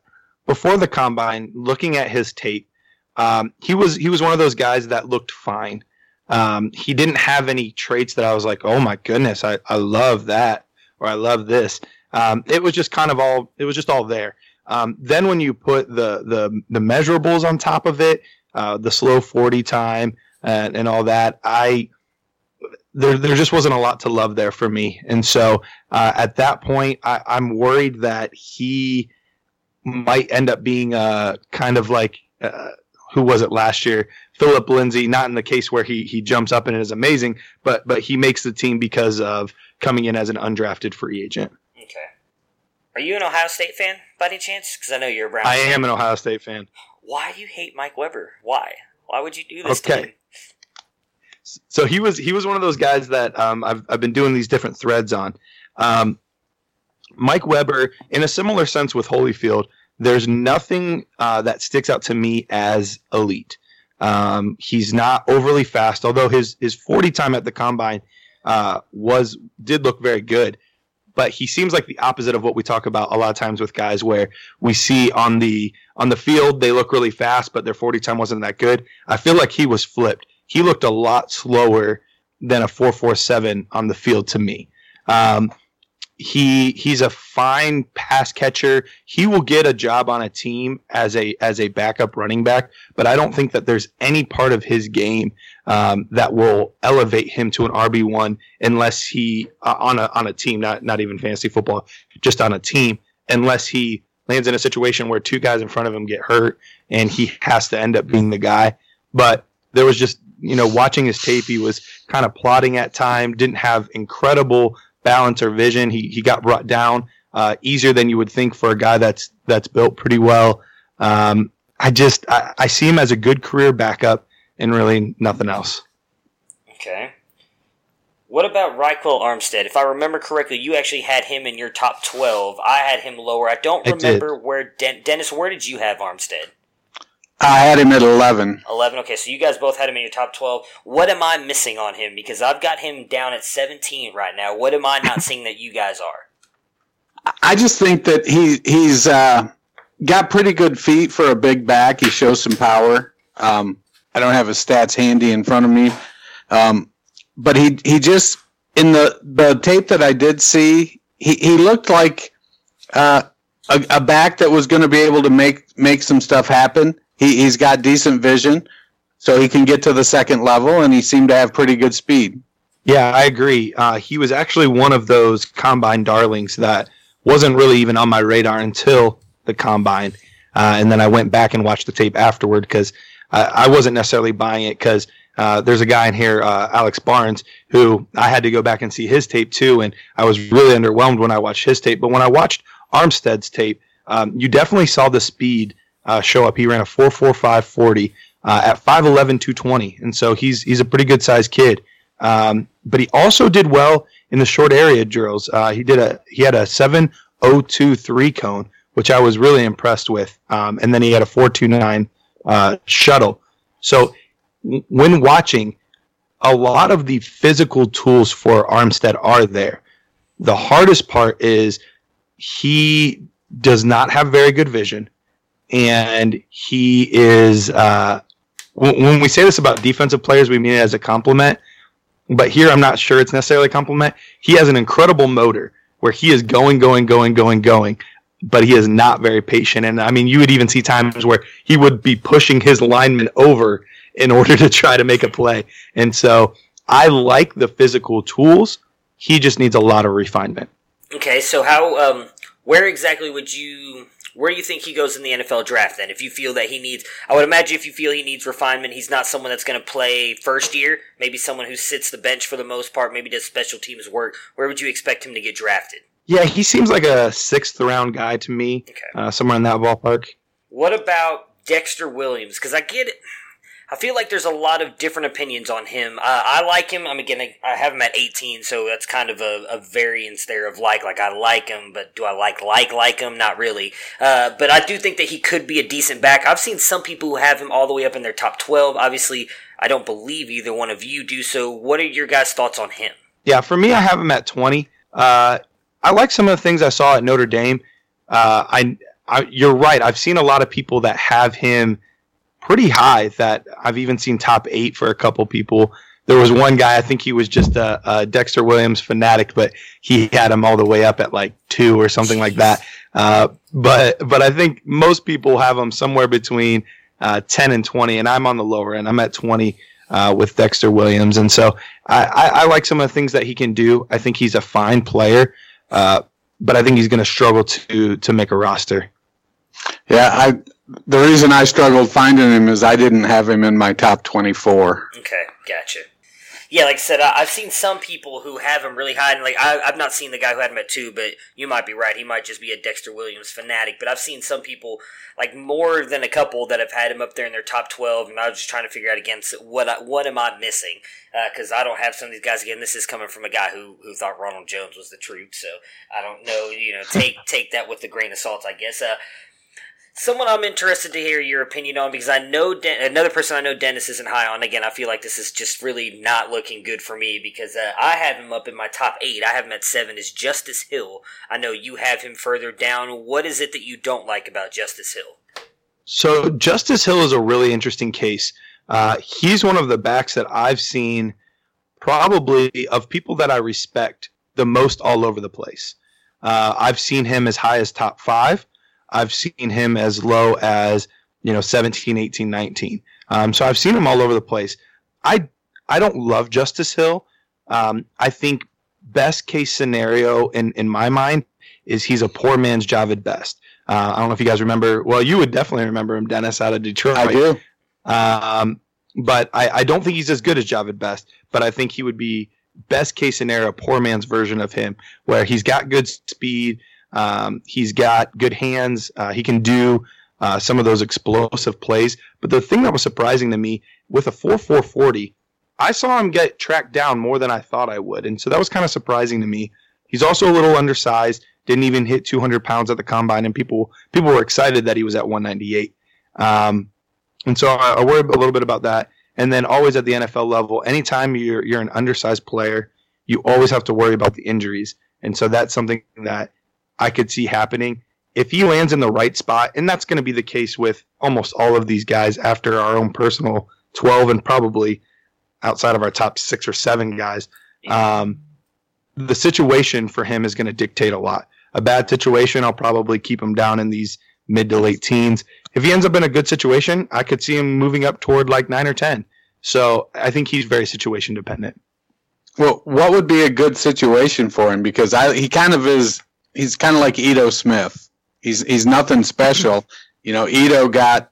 before the combine, looking at his tape, um, he was he was one of those guys that looked fine. Um, he didn't have any traits that I was like, oh my goodness, I, I love that or I love this. Um, it was just kind of all it was just all there. Um, then when you put the the the measurables on top of it, uh, the slow forty time and, and all that, I there there just wasn't a lot to love there for me. And so uh, at that point, I, I'm worried that he might end up being uh, kind of like uh, who was it last year? Philip Lindsay. Not in the case where he he jumps up and is amazing, but but he makes the team because of coming in as an undrafted free agent. Okay. Are you an Ohio State fan by any chance? Because I know you're a Brown. I am an Ohio State fan. Why do you hate Mike Weber? Why? Why would you do this to Okay. so he was he was one of those guys that um, I've I've been doing these different threads on. Um, Mike Weber, in a similar sense with Holyfield, there's nothing uh, that sticks out to me as elite. Um, he's not overly fast, although his his 40 time at the combine uh, was did look very good. But he seems like the opposite of what we talk about a lot of times with guys, where we see on the on the field they look really fast, but their 40 time wasn't that good. I feel like he was flipped. He looked a lot slower than a 447 on the field to me. Um, he he's a fine pass catcher. He will get a job on a team as a as a backup running back, but I don't think that there's any part of his game um, that will elevate him to an RB one unless he uh, on a on a team, not not even fantasy football, just on a team, unless he lands in a situation where two guys in front of him get hurt and he has to end up being the guy. But there was just you know watching his tape, he was kind of plotting at time, didn't have incredible balance or vision. He he got brought down uh, easier than you would think for a guy that's that's built pretty well. Um, I just I, I see him as a good career backup and really nothing else. Okay. What about Ryquell Armstead? If I remember correctly, you actually had him in your top 12. I had him lower. I don't I did. remember where Den- Dennis. Where did you have Armstead? I had him at 11. 11. Okay, so you guys both had him in your top 12. What am I missing on him? Because I've got him down at 17 right now. What am I not *laughs* seeing that you guys are? I just think that he he's uh, got pretty good feet for a big back. He shows some power. Um, I don't have his stats handy in front of me, um, but he he just in the the tape that I did see, he, he looked like uh, a, a back that was going to be able to make make some stuff happen. He he's got decent vision, so he can get to the second level, and he seemed to have pretty good speed. Yeah, I agree. Uh, he was actually one of those combine darlings that wasn't really even on my radar until the combine, uh, and then I went back and watched the tape afterward because I, I wasn't necessarily buying it because uh, there's a guy in here, uh, Alex Barnes, who I had to go back and see his tape too, and I was really underwhelmed when I watched his tape. But when I watched Armstead's tape, um, you definitely saw the speed uh, show up. He ran a 4.45 uh, at 5'11", 220, and so he's he's a pretty good sized kid. Um, but he also did well in the short area drills. Uh, he did a he had a 7.023 cone, which I was really impressed with, um, and then he had a 4.29 uh, shuttle. So when watching, a lot of the physical tools for Armstead are there. The hardest part is he does not have very good vision, and he is. Uh, when when we say this about defensive players, we mean it as a compliment. But here, I'm not sure it's necessarily a compliment. He has an incredible motor where he is going, going, going, going, going, but he is not very patient. And I mean, you would even see times where he would be pushing his lineman over in order to try to make a play. And so I like the physical tools. He just needs a lot of refinement. Okay, so how, um, where exactly would you, where do you think he goes in the NFL draft then? If you feel that he needs, I would imagine if you feel he needs refinement, he's not someone that's going to play first year, maybe someone who sits the bench for the most part, maybe does special teams work. Where would you expect him to get drafted? Yeah, he seems like a sixth round guy to me, uh, somewhere in that ballpark. What about Dexter Williams? Because I get it. I feel like there's a lot of different opinions on him. Uh, I like him. I'm again, I- have him at 18, so that's kind of a, a variance there of like. Like I like him, but do I like like like him? Not really. Uh, but I do think that he could be a decent back. I've seen some people who have him all the way up in their top 12. Obviously, I don't believe either one of you do. So, what are your guys' thoughts on him? Yeah, for me, I have him at 20. Uh, I like some of the things I saw at Notre Dame. Uh, I I, you're right. I've seen a lot of people that have him pretty high. That I've even seen top eight for a couple people. There was one guy, I think he was just a, a Dexter Williams fanatic, but he had him all the way up at like two or something like that. Uh, but but I think most people have him somewhere between uh, 10 and 20, and I'm on the lower end. I'm at 20 uh, with Dexter Williams, and so I, I, I, like some of the things that he can do. I think he's a fine player, uh, but I think he's going to struggle to to make a roster. Yeah, I the reason I struggled finding him is I didn't have him in my top 24. Okay, gotcha yeah, like I said, I, have seen some people who have him really high, and like I, have not seen the guy who had him at two, but you might be right. He might just be a Dexter Williams fanatic. But I've seen some people, like more than a couple, that have had him up there in their top twelve, and I was just trying to figure out against what I, what am I missing because uh, I don't have some of these guys again. This is coming from a guy who who thought Ronald Jones was the truth, so I don't know. You know, take take that with a grain of salt, I guess. Uh, someone I'm interested to hear your opinion on because I know another person I know Dennis isn't high on. Again, I feel like this is just really not looking good for me because uh, I have him up in my top eight. I have him at seven. Is Justice Hill? I know you have him further down. What is it that you don't like about Justice Hill? So Justice Hill is a really interesting case. Uh, he's one of the backs that I've seen probably of people that I respect the most all over the place. Uh, I've seen him as high as top five. I've seen him as low as you know 17, 18, 19. Um, so I've seen him all over the place. I I don't love Justice Hill. Um, I think best case scenario in in my mind is he's a poor man's Jahvid Best. Uh, I don't know if you guys remember. Well, you would definitely remember him, Dennis, out of Detroit. I do. Um, but I, I don't think he's as good as Jahvid Best. But I think he would be best case scenario, poor man's version of him, where he's got good speed. Um, he's got good hands. Uh, he can do uh, some of those explosive plays. But the thing that was surprising to me with a 4 4 40, I saw him get tracked down more than I thought I would. And so that was kind of surprising to me. He's also a little undersized, didn't even hit 200 pounds at the combine, and people people were excited that he was at 198. Um, and so I, I worry a little bit about that. And then always at the NFL level, anytime you're you're an undersized player, you always have to worry about the injuries. And so that's something that I could see happening. If he lands in the right spot, and that's going to be the case with almost all of these guys after our own personal 12 and probably outside of our top six or seven guys, um, the situation for him is going to dictate a lot. A bad situation, I'll probably keep him down in these mid to late teens. If he ends up in a good situation, I could see him moving up toward like nine or 10. So I think he's very situation dependent. Well, what would be a good situation for him? Because I, he kind of is he's kind of like Ito Smith. He's he's nothing special. You know, Ito got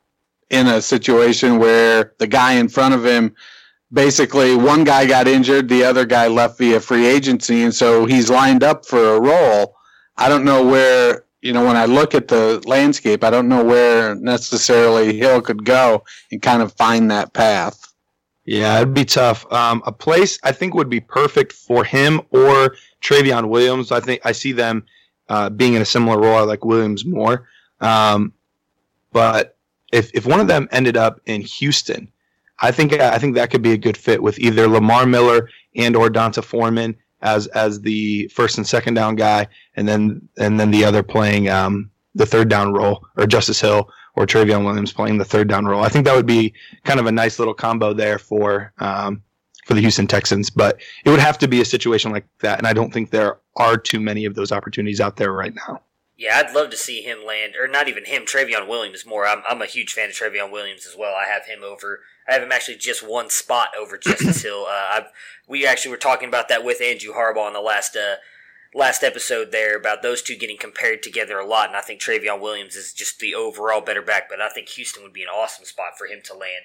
in a situation where the guy in front of him basically one guy got injured, the other guy left via free agency, and so he's lined up for a role. I don't know where you know when I look at the landscape, I don't know where necessarily Hill could go and kind of find that path. Yeah, it'd be tough. Um, a place I think would be perfect for him or Trayveon Williams. I think I see them uh, being in a similar role. I like Williams more. Um, but if if one of them ended up in Houston, I think I think that could be a good fit with either Lamar Miller and or D'Onta Foreman as as the first and second down guy, and then and then the other playing um, the third down role, or Justice Hill or Trayveon Williams playing the third down role. I think that would be kind of a nice little combo there for um, for the Houston Texans. But it would have to be a situation like that, and I don't think there are too many of those opportunities out there right now. Yeah, I'd love to see him land, or not even him, Trayveon Williams more. I'm, I'm a huge fan of Trayveon Williams as well. I have him over. I have him actually just one spot over Justice *clears throat* Hill. Uh, I've, we actually were talking about that with Andrew Harbaugh in the last uh, last episode there about those two getting compared together a lot, and I think Trayveon Williams is just the overall better back, but I think Houston would be an awesome spot for him to land.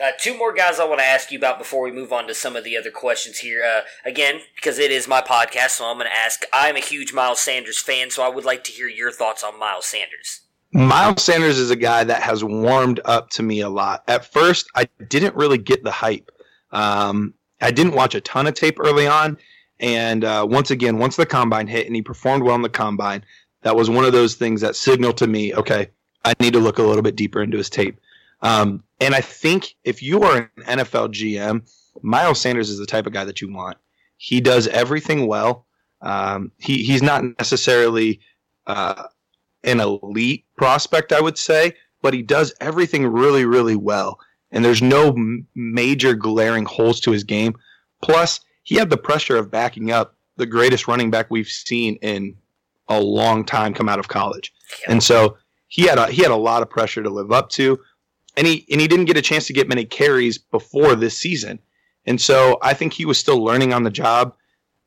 Uh, two more guys I want to ask you about before we move on to some of the other questions here. Uh, again, because it is my podcast, so I'm going to ask. I'm a huge Miles Sanders fan, so I would like to hear your thoughts on Miles Sanders. Miles Sanders is a guy that has warmed up to me a lot. At first, I didn't really get the hype. Um, I didn't watch a ton of tape early on. And uh, once again, once the combine hit and he performed well in the combine, that was one of those things that signaled to me, okay, I need to look a little bit deeper into his tape. Um, and I think if you are an NFL GM, Miles Sanders is the type of guy that you want. He does everything well. Um, he he's not necessarily uh, an elite prospect, I would say, but he does everything really, really well. And there's no m- major glaring holes to his game. Plus, he had the pressure of backing up the greatest running back we've seen in a long time come out of college. And so he had a he had a lot of pressure to live up to. And he and he didn't get a chance to get many carries before this season. And so I think he was still learning on the job.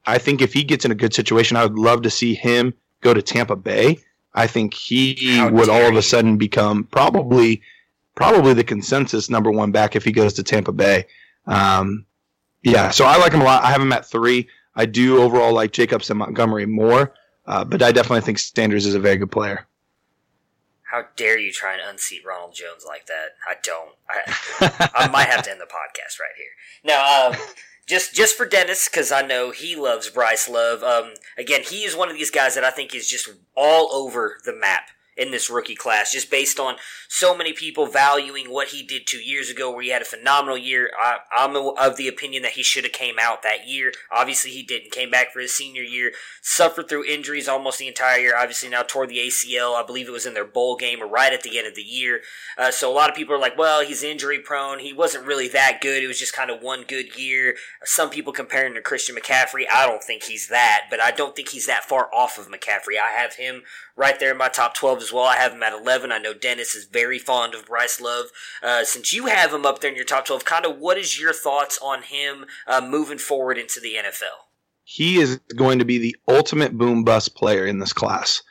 I think if he gets in a good situation, I would love to see him go to Tampa Bay. I think he How would all of a sudden become probably probably the consensus number one back if he goes to Tampa Bay. Um, yeah, so I like him a lot. I have him at three. I do overall like Jacobs and Montgomery more, uh, but I definitely think Sanders is a very good player. How dare you try and unseat Ronald Jones like that? I don't. I, *laughs* I might have to end the podcast right here. Now, um, just just for Dennis, because I know he loves Bryce Love. Um, again, he is one of these guys that I think is just all over the map in this rookie class, just based on so many people valuing what he did two years ago, where he had a phenomenal year. I, I'm of the opinion that he should have came out that year. Obviously, he didn't. Came back for his senior year, suffered through injuries almost the entire year. Obviously, now tore the ACL. I believe it was in their bowl game or right at the end of the year. Uh, so a lot of people are like, "Well, he's injury prone. He wasn't really that good. It was just kind of one good year." Some people comparing to Christian McCaffrey. I don't think he's that, but I don't think he's that far off of McCaffrey. I have him right there in my top 12 as well. I have him at 11. I know Dennis is very fond of Bryce Love. Uh, since you have him up there in your top 12, kind of what is your thoughts on him uh, moving forward into the NFL? he is going to be the ultimate boom bust player in this class.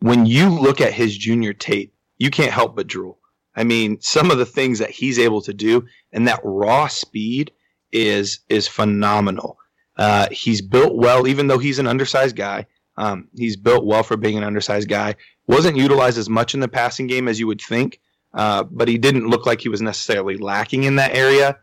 When you look at his junior tape, you can't help but drool. I mean, some of the things that he's able to do and that raw speed is is phenomenal. Uh, he's built well, even though he's an undersized guy. Um, he's built well for being an undersized guy. Wasn't utilized as much in the passing game as you would think, uh, but he didn't look like he was necessarily lacking in that area.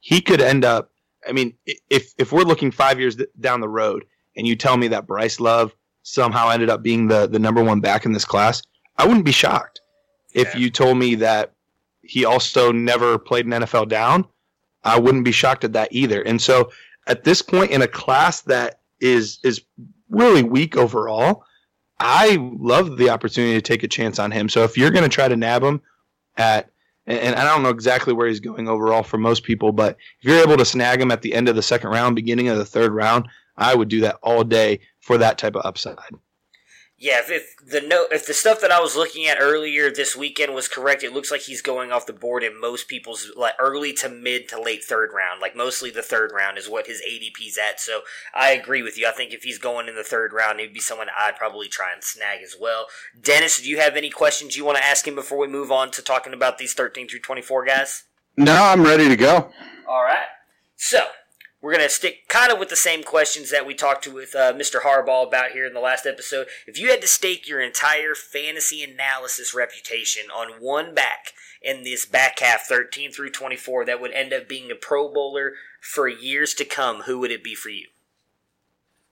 He could end up I mean, if if we're looking five years down the road, and you tell me that Bryce Love somehow ended up being the the number one back in this class, I wouldn't be shocked. If you told me that he also never played an NFL down, I wouldn't be shocked at that either. And so, at this point in a class that is is really weak overall, I love the opportunity to take a chance on him. So if you're going to try to nab him at and, I don't know exactly where he's going overall for most people, but if you're able to snag him at the end of the second round, beginning of the third round, I would do that all day for that type of upside. Yeah, if, if the no, if the stuff that I was looking at earlier this weekend was correct, it looks like he's going off the board in most people's like early to mid to late third round. Like mostly the third round is what his ADP's at. So I agree with you. I think if he's going in the third round, he'd be someone I'd probably try and snag as well. Dennis, do you have any questions you want to ask him before we move on to talking about these thirteen through twenty four guys? No, I'm ready to go. All right. So we're going to stick kind of with the same questions that we talked to with uh, Mr. Harbaugh about here in the last episode. If you had to stake your entire fantasy analysis reputation on one back in this back half, 13 through 24, that would end up being a Pro Bowler for years to come, who would it be for you?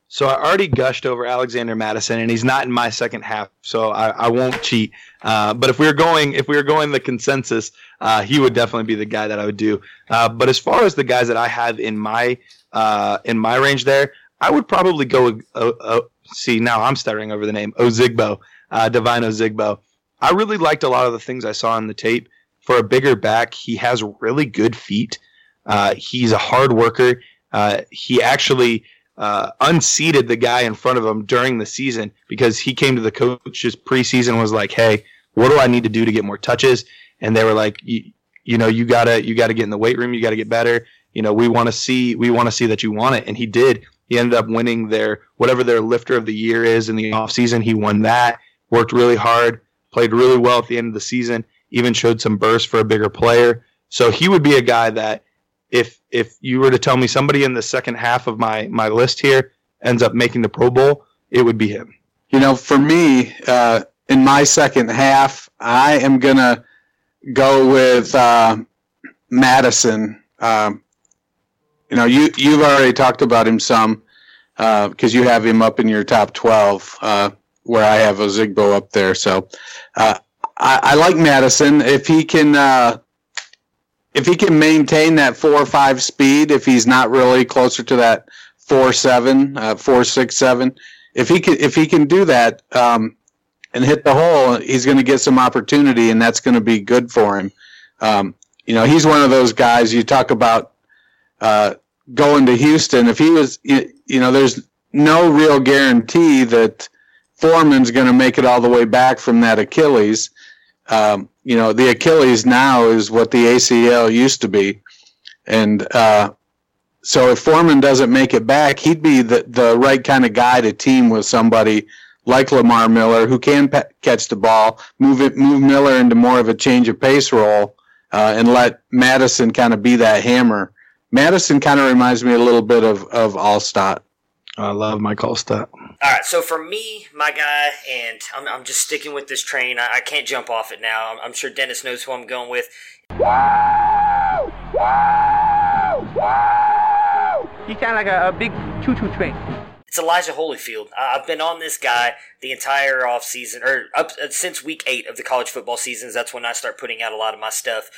So I already gushed over Alexander Mattison, and he's not in my second half, so I, I won't cheat. Uh, but if we are going, if we are going the consensus, uh, he would definitely be the guy that I would do. Uh, but as far as the guys that I have in my uh, in my range, there, I would probably go. Uh, uh, see, now I'm stuttering over the name Ozigbo, uh, Devine Ozigbo. I really liked a lot of the things I saw in the tape. For a bigger back, he has really good feet. he's a hard worker. he actually uh, unseated the guy in front of him during the season because he came to the coaches preseason was like, "Hey, what do I need to do to get more touches?" And they were like, "You, know, you gotta you gotta get in the weight room. You gotta get better. You know, we want to see we want to see that you want it." And he did. He ended up winning their whatever their lifter of the year is in the offseason. He won that. Worked really hard. Played really well at the end of the season. Even showed some burst for a bigger player. So he would be a guy that if if you were to tell me somebody in the second half of my my list here ends up making the Pro Bowl, it would be him. You know, for me, uh, in my second half, I am gonna go with uh, Mattison. Um, you know, you you've already talked about him some because uh, you have him up in your top twelve, uh, where I have Ozigbo up there. So uh, I, I, like Mattison if he can uh, if he can maintain that four or five speed, if he's not really closer to that four seven, uh, four six seven, if he can if he can do that, um, and hit the hole, he's going to get some opportunity, and that's going to be good for him. Um, you know, he's one of those guys you talk about uh, going to Houston. If he was, you, you know, there's no real guarantee that Foreman's going to make it all the way back from that Achilles. Um, you know, the Achilles now is what the ACL used to be. And uh, so if Foreman doesn't make it back, he'd be the, the right kind of guy to team with somebody like Lamar Miller who can pe- catch the ball, move it, move Miller into more of a change of pace role, uh, and let Mattison kind of be that hammer. Mattison kind of reminds me a little bit of of Alstott. I love Mike Alstott. All right, so for me, my guy, and I'm, I'm just sticking with this train. I, I can't jump off it now. I'm, I'm sure Dennis knows who I'm going with. Wow! Wow! Wow! You sound like a, a big choo-choo train. It's Elijah Holyfield. I've been on this guy the entire off season, or up uh, since week eight of the college football seasons. That's when I start putting out a lot of my stuff.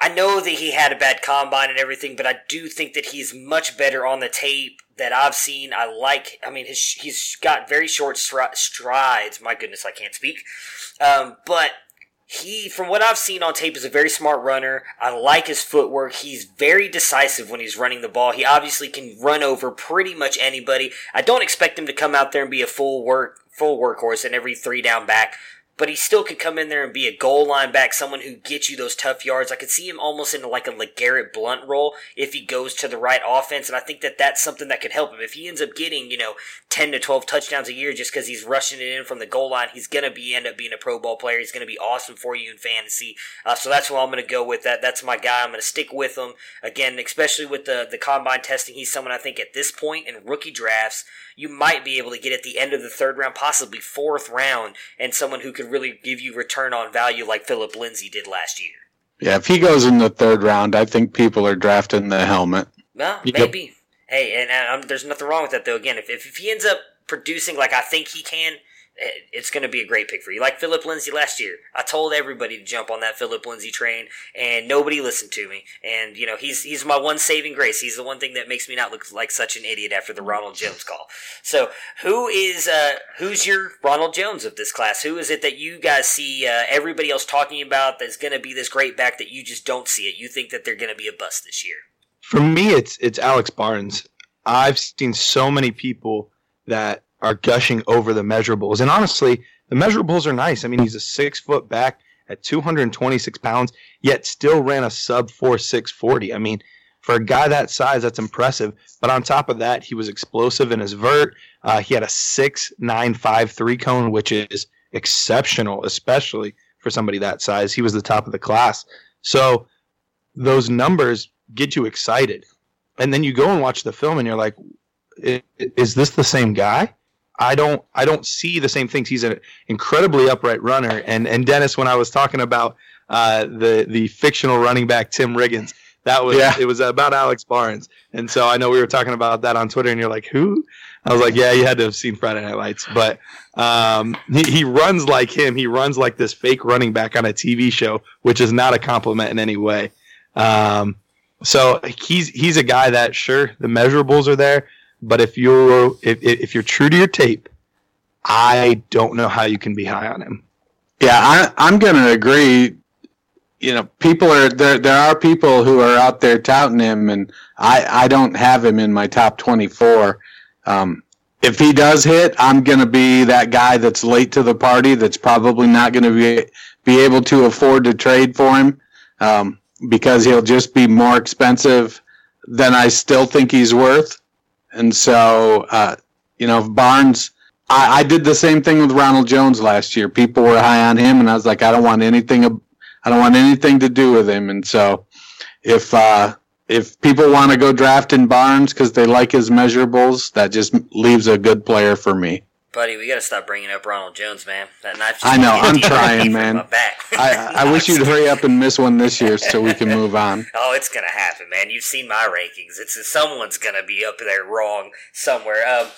I know that he had a bad combine and everything, but I do think that he's much better on the tape that I've seen. I like. I mean, his, he's got very short stri- strides. My goodness, I can't speak. Um, but he, from what I've seen on tape, is a very smart runner. I like his footwork. He's very decisive when he's running the ball. He obviously can run over pretty much anybody. I don't expect him to come out there and be a full work, full workhorse and every three down back but he still could come in there and be a goal line back, someone who gets you those tough yards. I could see him almost in like a LeGarrette Blunt role if he goes to the right offense, and I think that that's something that could help him. If he ends up getting, you know, 10 to 12 touchdowns a year just because he's rushing it in from the goal line, he's going to be end up being a Pro Bowl player. He's going to be awesome for you in fantasy. Uh, so that's what I'm going to go with. That That's my guy. I'm going to stick with him. Again, especially with the, the combine testing, he's someone I think at this point in rookie drafts, you might be able to get at the end of the third round, possibly fourth round, and someone who could really give you return on value like Phillip Lindsay did last year. Yeah, if he goes in the third round, I think people are drafting the helmet. Well, Yep. Hey, and, um, there's nothing wrong with that though. Again, if, if, he ends up producing like I think he can, it's going to be a great pick for you. Like Phillip Lindsay last year, I told everybody to jump on that Phillip Lindsay train, and nobody listened to me. And you know, he's he's my one saving grace. He's the one thing that makes me not look like such an idiot after the Ronald Jones call. So, who is uh, who's your Ronald Jones of this class? Who is it that you guys see uh, everybody else talking about that's going to be this great back that you just don't see it? You think that they're going to be a bust this year? For me, it's it's Alex Barnes. I've seen so many people that are gushing over the measurables, and honestly, the measurables are nice. I mean, he's a six foot back at 226 pounds, yet still ran a sub four six forty. I mean, for a guy that size, that's impressive. But on top of that, he was explosive in his vert. Uh, he had a six nine five three cone, which is exceptional, especially for somebody that size. He was the top of the class. So those numbers get you excited. And then you go and watch the film and you're like, is this the same guy? I don't I don't see the same things. He's an incredibly upright runner. And and Dennis, when I was talking about uh, the the fictional running back Tim Riggins, that was Yeah. it was about Alex Barnes. And so I know we were talking about that on Twitter, and you're like, who? I was like, yeah, you had to have seen Friday Night Lights, but um, he, he runs like him. He runs like this fake running back on a TV show, which is not a compliment in any way. Um, so he's he's a guy that sure the measurables are there, but if you're if if you're true to your tape, I don't know how you can be high on him. Yeah, I, I'm going to agree. You know, people are there. There are people who are out there touting him, and I I don't have him in my top 24. Um, if he does hit, I'm going to be that guy that's late to the party. That's probably not going to be be able to afford to trade for him um, because he'll just be more expensive than I still think he's worth. And so, uh, you know, if Barnes. I, I did the same thing with Ronald Jones last year. People were high on him, and I was like, I don't want anything. I don't want anything to do with him. And so, if uh, if people want to go drafting Barnes because they like his measurables, that just leaves a good player for me. Buddy, we got to stop bringing up Ronald Jones, man. That knife just I know. I'm *laughs* trying, man. I, I *laughs* wish you'd hurry up and miss one this year so we can *laughs* move on. Oh, it's gonna happen, man. You've seen my rankings. It's someone's gonna be up there wrong somewhere. Um,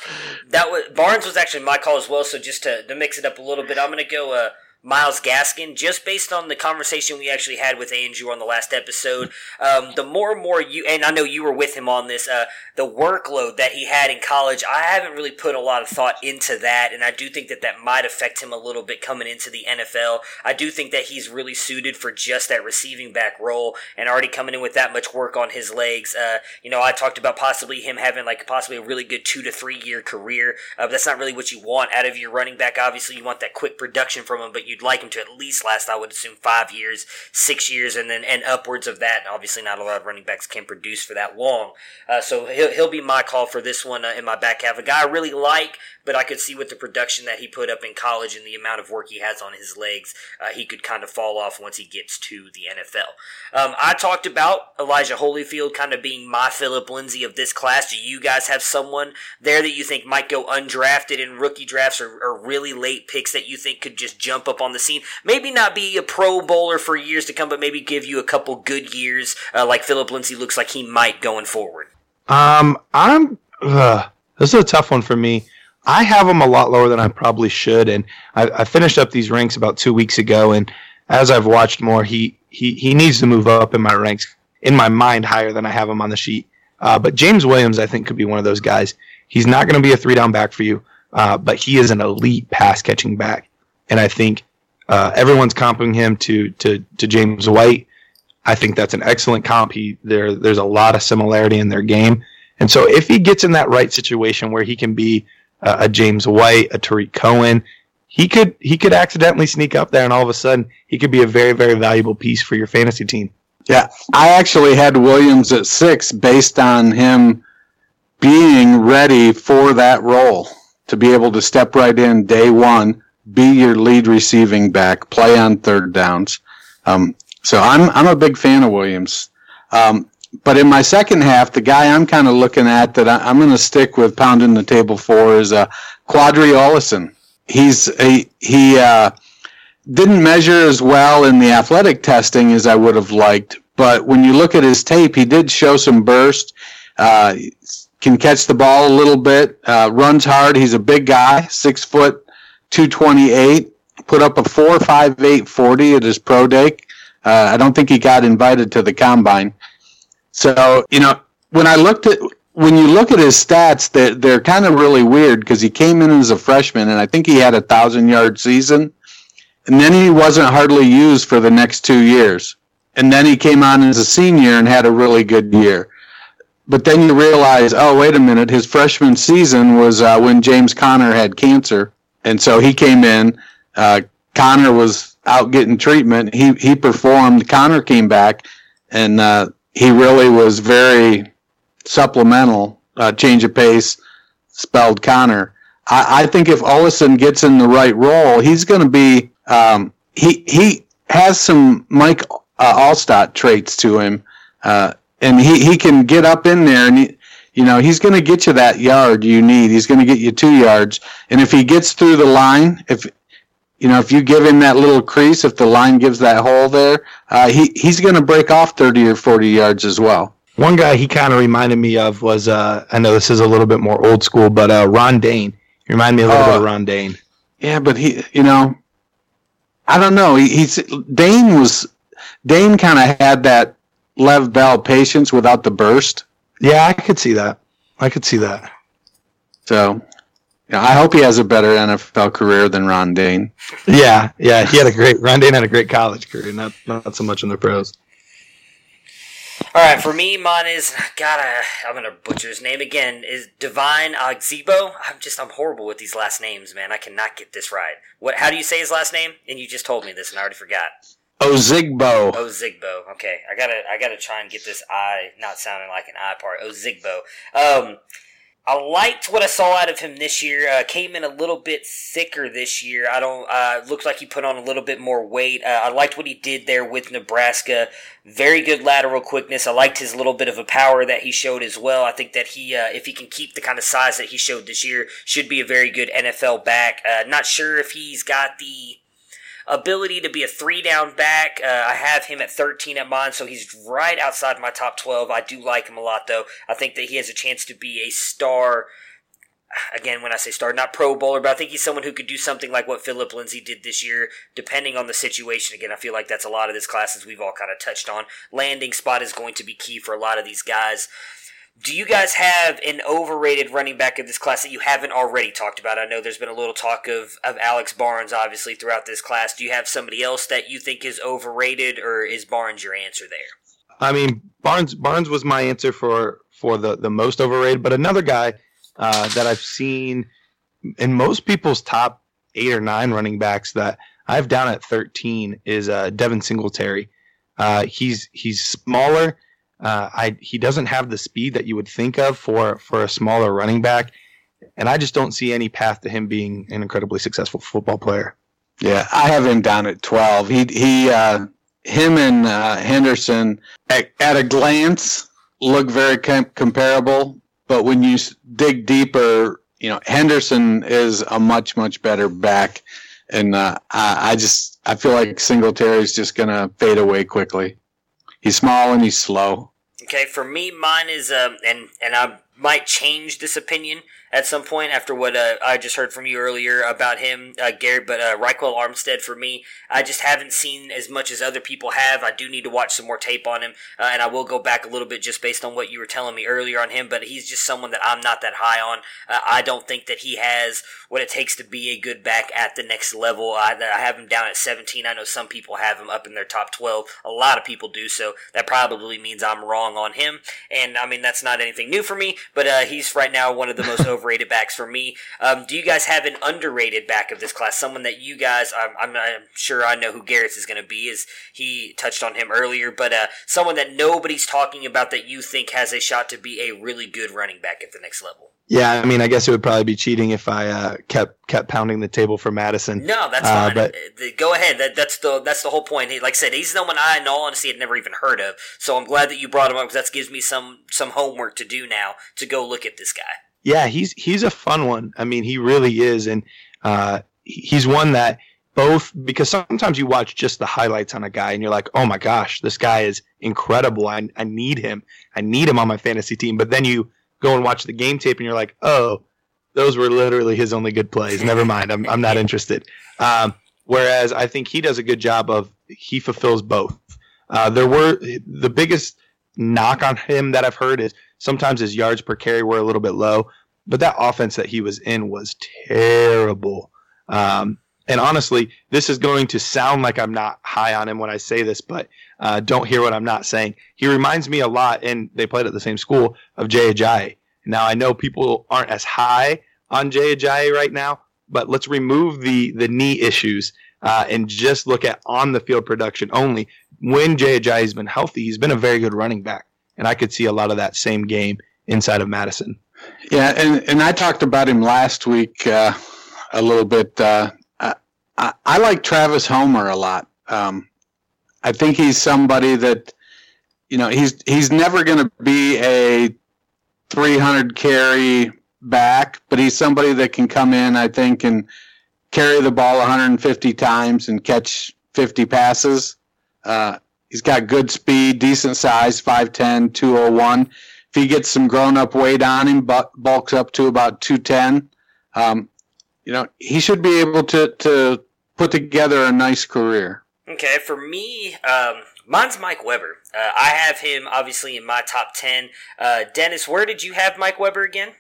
that was Barnes was actually my call as well. So just to, to mix it up a little bit, I'm gonna go uh, Myles Gaskin, just based on the conversation we actually had with Andrew on the last episode. Um, the more and more you, and I know you were with him on this, uh, the workload that he had in college, I haven't really put a lot of thought into that, and I do think that that might affect him a little bit coming into the NFL. I do think that he's really suited for just that receiving back role, and already coming in with that much work on his legs. Uh, you know, I talked about possibly him having like possibly a really good two to three year career, uh, but that's not really what you want out of your running back. Obviously, you want that quick production from him, but you'd like him to at least last, I would assume, five years, six years, and then and upwards of that. And obviously, not a lot of running backs can produce for that long. Uh, so he'll, he'll be my call for this one uh, in my back half. A guy I really like, but I could see with the production that he put up in college and the amount of work he has on his legs, uh, he could kind of fall off once he gets to the NFL. Um, I talked about Elijah Holyfield kind of being my Phillip Lindsay of this class. Do you guys have someone there that you think might go undrafted in rookie drafts or, or really late picks that you think could just jump up on the scene? Maybe not be a Pro Bowler for years to come, but maybe give you a couple good years uh, like Phillip Lindsay looks like he might going forward. Um, I'm. Uh, this is a tough one for me. I have him a lot lower than I probably should, and I, I, finished up these ranks about two weeks ago. And as I've watched more, he he he needs to move up in my ranks in my mind higher than I have him on the sheet. Uh, but James Williams, I think, could be one of those guys. He's not going to be a three down back for you, uh, but he is an elite pass catching back, and I think uh, everyone's comping him to to to James White. I think that's an excellent comp. He there there's a lot of similarity in their game, and so if he gets in that right situation where he can be uh, a James White, a Tarik Cohen, he could he could accidentally sneak up there, and all of a sudden he could be a very very valuable piece for your fantasy team. Yeah, I actually had Williams at six based on him being ready for that role to be able to step right in day one, be your lead receiving back, play on third downs. Um, so I'm I'm a big fan of Williams. Um, but in my second half, the guy I'm kind of looking at that I, am going to stick with pounding the table for is uh, Qadree Ollison. He's a, he uh, didn't measure as well in the athletic testing as I would have liked, but when you look at his tape, he did show some burst. Uh, can catch the ball a little bit. Uh, runs hard. He's a big guy, six foot, two twenty eight. Put up a four five eight forty at his pro day. Uh, I don't think he got invited to the combine. So, you know, when I looked at when you look at his stats, they're, they're kind of really weird because he came in as a freshman and I think he had a thousand yard season. And then he wasn't hardly used for the next two years. And then he came on as a senior and had a really good year. But then you realize, oh, wait a minute, his freshman season was uh, when James Conner had cancer. And so he came in. Uh, Conner was out getting treatment. He, he performed. Conner came back. And uh, he really was very supplemental. Uh, change of pace, spelled Conner. I, I, think if Ollison gets in the right role, he's going to be. Um, he he has some Mike uh, Alstott traits to him, uh, and he, he can get up in there and he, you know he's going to get you that yard you need. He's going to get you two yards, and if he gets through the line, if you know, if you give him that little crease, if the line gives that hole there, uh, he he's going to break off thirty or forty yards as well. One guy he kind of reminded me of was uh, I know this is a little bit more old school, but uh, Ron Dayne. He reminded me a little bit of uh, Ron Dayne. Yeah, but he, you know, I don't know. He, he's Dayne was Dayne kind of had that Lev Bell patience without the burst. Yeah, I could see that. I could see that. So yeah, I hope he has a better NFL career than Ron Dayne. *laughs* Yeah, yeah, he had a great Ron Dayne had a great college career, not not so much in the pros. All right, for me, mine is God. I, I'm gonna butcher his name again. Is Devine Ozigbo? I'm just I'm horrible with these last names, man. I cannot get this right. What? How do you say his last name? And you just told me this, and I already forgot. Ozigbo. Ozigbo. Okay, I gotta I gotta try and get this I not sounding like an I part. Ozigbo. Um, I liked what I saw out of him this year. Uh, came in a little bit thicker this year. I don't. Uh, like he put on a little bit more weight. Uh, I liked what he did there with Nebraska. Very good lateral quickness. I liked his little bit of a power that he showed as well. I think that he, uh, if he can keep the kind of size that he showed this year, should be a very good NFL back. Uh, not sure if he's got the ability to be a three down back. Uh, I have him at 13 at mine, so he's right outside my top 12. I do like him a lot, though. I think that he has a chance to be a star. again, when I say star, not Pro Bowler, but I think he's someone who could do something like what Phillip Lindsay did this year, depending on the situation. Again, I feel like that's a lot of this class, as we've all kind of touched on. Landing spot is going to be key for a lot of these guys. Do you guys have an overrated running back of this class that you haven't already talked about? I know there's been a little talk of, of Alex Barnes, obviously, throughout this class. Do you have somebody else that you think is overrated, or is Barnes your answer there? I mean, Barnes Barnes was my answer for for the the most overrated, but another guy uh, that I've seen in most people's top eight or nine running backs that I've down at 13 is uh, Devin Singletary. Uh, he's he's smaller. Uh, I he doesn't have the speed that you would think of for for a smaller running back, and I just don't see any path to him being an incredibly successful football player. Yeah, I have him down at 12. He he uh, him and uh, Henderson at, at, a glance look very com- comparable, but when you dig deeper, you know Henderson is a much much better back, and uh, I, I just I feel like Singletary is just gonna fade away quickly. He's small and he's slow. Okay, for me, mine is um, and and I might change this opinion at some point after what uh, I just heard from you earlier about him, uh, Garrett. But uh, Ryquell Armstead, for me, I just haven't seen as much as other people have. I do need to watch some more tape on him, uh, and I will go back a little bit just based on what you were telling me earlier on him. But he's just someone that I'm not that high on. Uh, I don't think that he has what it takes to be a good back at the next level. I, I have him down at 17. I know some people have him up in their top 12. A lot of people do, so that probably means I'm wrong on him. And I mean, that's not anything new for me, but uh, he's right now one of the most *laughs* overrated backs for me. Um, do you guys have an underrated back of this class? Someone that you guys, I'm, I'm, I'm sure I know who Garrett's is going to be. as he touched on him earlier? But uh, someone that nobody's talking about that you think has a shot to be a really good running back at the next level. Yeah, I mean, I guess it would probably be cheating if I uh, kept kept pounding the table for Mattison. No, that's uh, fine. But, Go ahead. That, that's the that's the whole point. He, like I said, he's no one I, in all honesty, had never even heard of. So I'm glad that you brought him up because that gives me some some homework to do now to go look at this guy. Yeah, he's he's a fun one. I mean, he really is, and uh, he's one that both because sometimes you watch just the highlights on a guy and you're like, oh my gosh, this guy is incredible. I I need him. I need him on my fantasy team. But then you go and watch the game tape and you're like, oh, those were literally his only good plays. Never *laughs* mind. I'm, I'm not interested. Um, whereas I think he does a good job of, he fulfills both. Uh, there were the biggest knock on him that I've heard is sometimes his yards per carry were a little bit low, but that offense that he was in was terrible. Um, and honestly, this is going to sound like I'm not high on him when I say this, but uh, don't hear what I'm not saying. He reminds me a lot, and they played at the same school, of Jay Ajayi. Now, I know people aren't as high on Jay Ajayi right now, but let's remove the, the knee issues uh, and just look at on the field production only. When Jay Ajayi's been healthy, he's been a very good running back. And I could see a lot of that same game inside of Mattison. Yeah, and, and I talked about him last week uh, a little bit. Uh, I, I like Travis Homer a lot. Um, I think he's somebody that, you know, he's he's never going to be a 300 carry back, but he's somebody that can come in, I think, and carry the ball 150 times and catch 50 passes. Uh, he's got good speed, decent size, 5'10, 201. If he gets some grown up weight on him, bulks up to about 210, um, you know, he should be able to, to put together a nice career. Okay, for me, um, mine's Mike Weber. Uh, I have him obviously in my top 10. Uh, Dennis, where did you have Mike Weber again?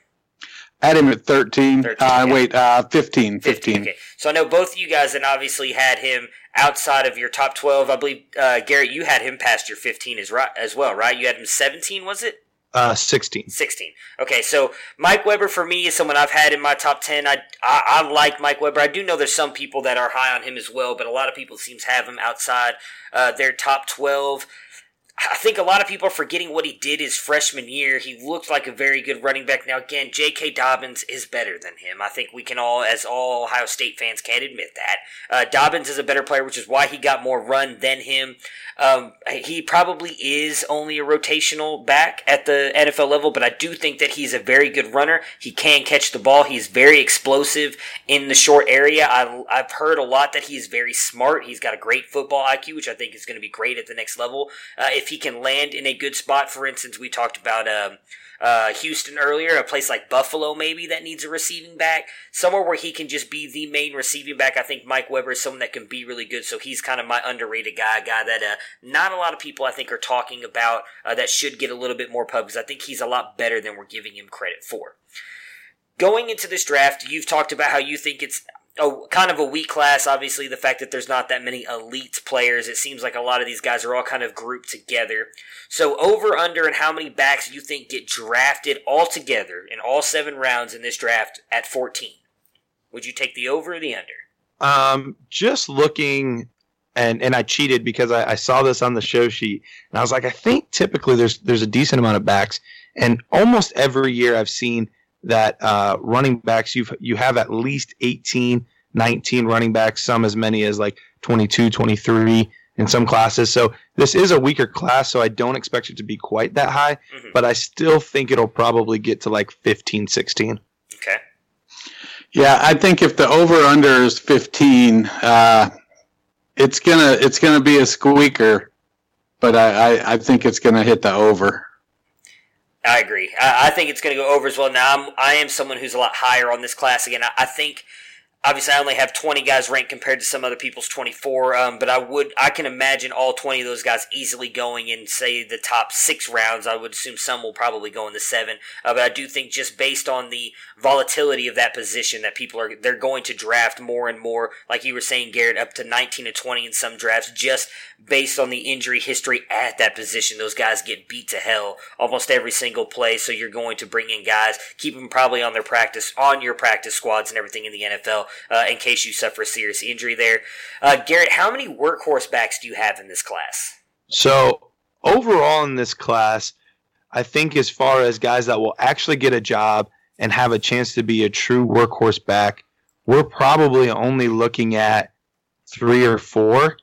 I had him at 13. 13 uh, yeah. Wait, uh, 15. 15. Okay. So I know both of you guys and obviously had him outside of your top 12. I believe, uh, Garrett, you had him past your 15 as, right, as well, right? You had him 17, was it? Uh, 16. 16. Okay, so Mike Weber for me is someone I've had in my top 10. I, I, I, like Mike Weber. I do know there's some people that are high on him as well, but a lot of people seems have him outside uh, their top 12. I think a lot of people are forgetting what he did his freshman year. He looked like a very good running back. Now, again, J.K. Dobbins is better than him. I think we can all, as all Ohio State fans, can admit that. Uh, Dobbins is a better player, which is why he got more run than him. Um, he probably is only a rotational back at the NFL level, but I do think that he's a very good runner. He can catch the ball. He's very explosive in the short area. I, I've heard a lot that he's very smart. He's got a great football IQ, which I think is going to be great at the next level. Uh, if he can land in a good spot, for instance, we talked about. Um, uh, Houston earlier, a place like Buffalo maybe that needs a receiving back, somewhere where he can just be the main receiving back. I think Mike Weber is someone that can be really good, so he's kind of my underrated guy, a guy that uh, not a lot of people I think are talking about uh, that should get a little bit more pub because I think he's a lot better than we're giving him credit for. Going into this draft, you've talked about how you think it's a kind of a weak class. Obviously, the fact that there's not that many elite players, it seems like a lot of these guys are all kind of grouped together. So, over under and how many backs do you think get drafted all together in all seven rounds in this draft at 14? Would you take the over or the under? Um, just looking, and and I cheated because I, I saw this on the show sheet, and I was like, I think typically there's there's a decent amount of backs, and almost every year I've seen that uh, running backs you you have at least 18 19 running backs some as many as like 22 23 in some classes. So this is a weaker class so i don't expect it to be quite that high mm-hmm. but i still think it'll probably get to like 15 16 okay. Yeah i think if the over under is 15 uh, it's gonna it's gonna be a squeaker but I, I, I think it's gonna hit the over I agree. I, I think it's going to go over as well. Now, I'm, I am someone who's a lot higher on this class again. I, I think obviously I only have 20 guys ranked compared to some other people's 24, um, but I would I can imagine all 20 of those guys easily going in say the top six rounds. I would assume some will probably go in the seven, uh, but I do think just based on the volatility of that position that people are they're going to draft more and more, like you were saying, Garrett, up to 19 to 20 in some drafts, just based on the injury history at that position. Those guys get beat to hell almost every single play, so you're going to bring in guys, keep them probably on their practice on your practice squads and everything in the NFL uh, in case you suffer a serious injury there. Uh, Garrett, how many workhorse backs do you have in this class? So, overall in this class, I think as far as guys that will actually get a job and have a chance to be a true workhorse back, we're probably only looking at three or four.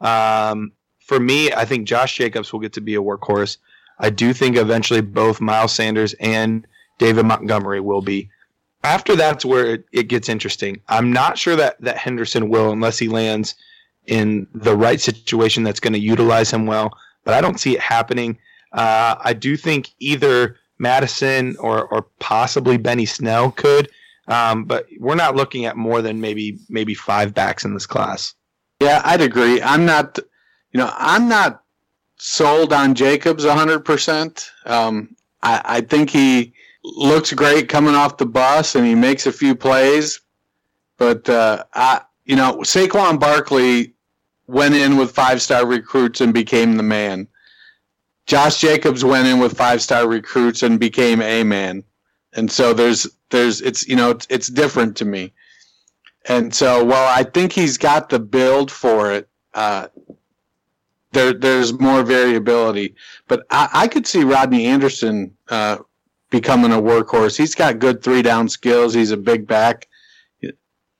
Um, for me, I think Josh Jacobs will get to be a workhorse. I do think eventually both Miles Sanders and David Montgomery will be after that's where it, it gets interesting. I'm not sure that, that Henderson will unless he lands in the right situation that's going to utilize him well, but I don't see it happening. Uh, I do think either Mattison or, or possibly Benny Snell could, um, but we're not looking at more than maybe maybe five backs in this class. Yeah, I'd agree. I'm not, you know, I'm not sold on Jacobs 100%. Um, I, I think he looks great coming off the bus and he makes a few plays. But uh, I, you know, Saquon Barkley went in with five star recruits and became the man. Josh Jacobs went in with five star recruits and became a man. And so there's there's it's you know it's, it's different to me. And so while I think he's got the build for it, uh, there there's more variability. But I, I could see Rodney Anderson uh, becoming a workhorse. He's got good three down skills. He's a big back.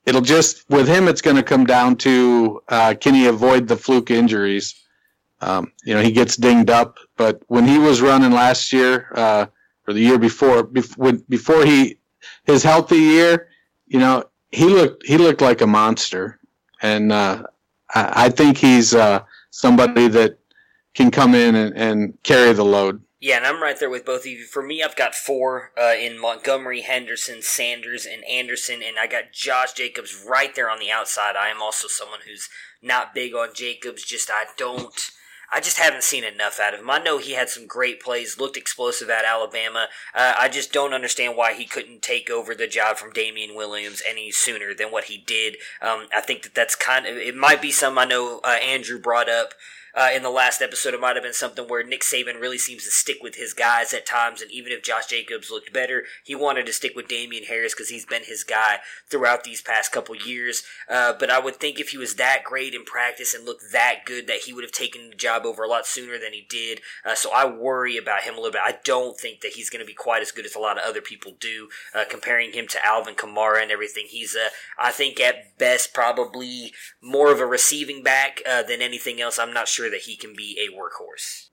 It'll just with him, it's going to come down to uh, can he avoid the fluke injuries? Um, you know, he gets dinged up, but when he was running last year uh, or the year before, before he his healthy year, you know, he looked he looked like a monster, and uh, I, I, think he's uh, somebody that can come in and, and carry the load. Yeah, and I'm right there with both of you. For me, I've got four uh, in Montgomery, Henderson, Sanders, and Anderson, and I got Josh Jacobs right there on the outside. I am also someone who's not big on Jacobs. Just I don't. I just haven't seen enough out of him. I know he had some great plays, looked explosive at Alabama. Uh, I just don't understand why he couldn't take over the job from Damien Williams any sooner than what he did. Um, I think that that's kind of it. Might be some I know uh, Andrew brought up uh, in the last episode, it might have been something where Nick Saban really seems to stick with his guys at times, and even if Josh Jacobs looked better, he wanted to stick with Damien Harris because he's been his guy throughout these past couple years. Uh, but I would think if he was that great in practice and looked that good, that he would have taken the job over a lot sooner than he did. Uh, so I worry about him a little bit. I don't think that he's going to be quite as good as a lot of other people do, uh, comparing him to Alvin Kamara and everything. He's, uh, I think, at best, probably more of a receiving back uh, than anything else. I'm not sure sure that he can be a workhorse.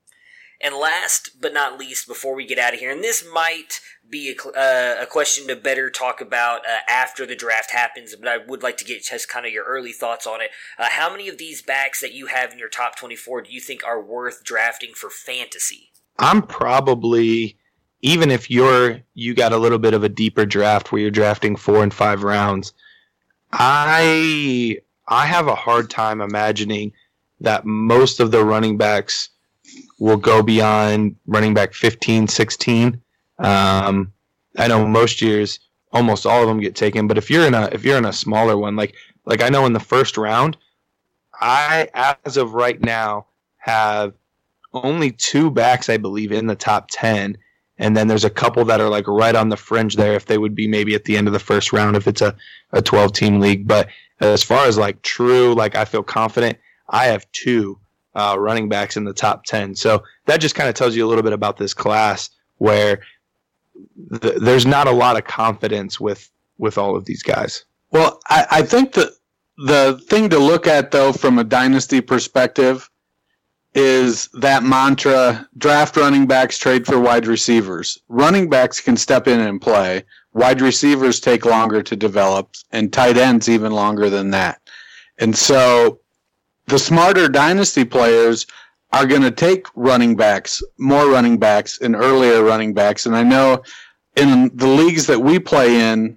And last but not least, before we get out of here, and this might be a, uh, a question to better talk about uh, after the draft happens, but I would like to get just kind of your early thoughts on it. Uh, how many of these backs that you have in your top 24 do you think are worth drafting for fantasy? I'm probably even if you're you got a little bit of a deeper draft where you're drafting four and five rounds, I I have a hard time imagining that most of the running backs will go beyond running back 15, 16. Um, I know most years almost all of them get taken, but if you're in a if you're in a smaller one like like I know in the first round, I as of right now have only two backs I believe in the top 10 and then there's a couple that are like right on the fringe there if they would be maybe at the end of the first round if it's a, a 12 team league but as far as like true like i feel confident i have two uh, running backs in the top 10 so that just kind of tells you a little bit about this class where th- there's not a lot of confidence with with all of these guys well I, I think that the thing to look at though from a dynasty perspective is that mantra draft running backs, trade for wide receivers. Running backs can step in and play. Wide receivers take longer to develop, and tight ends even longer than that. And so the smarter dynasty players are going to take running backs, more running backs, and earlier running backs. And I know in the leagues that we play in,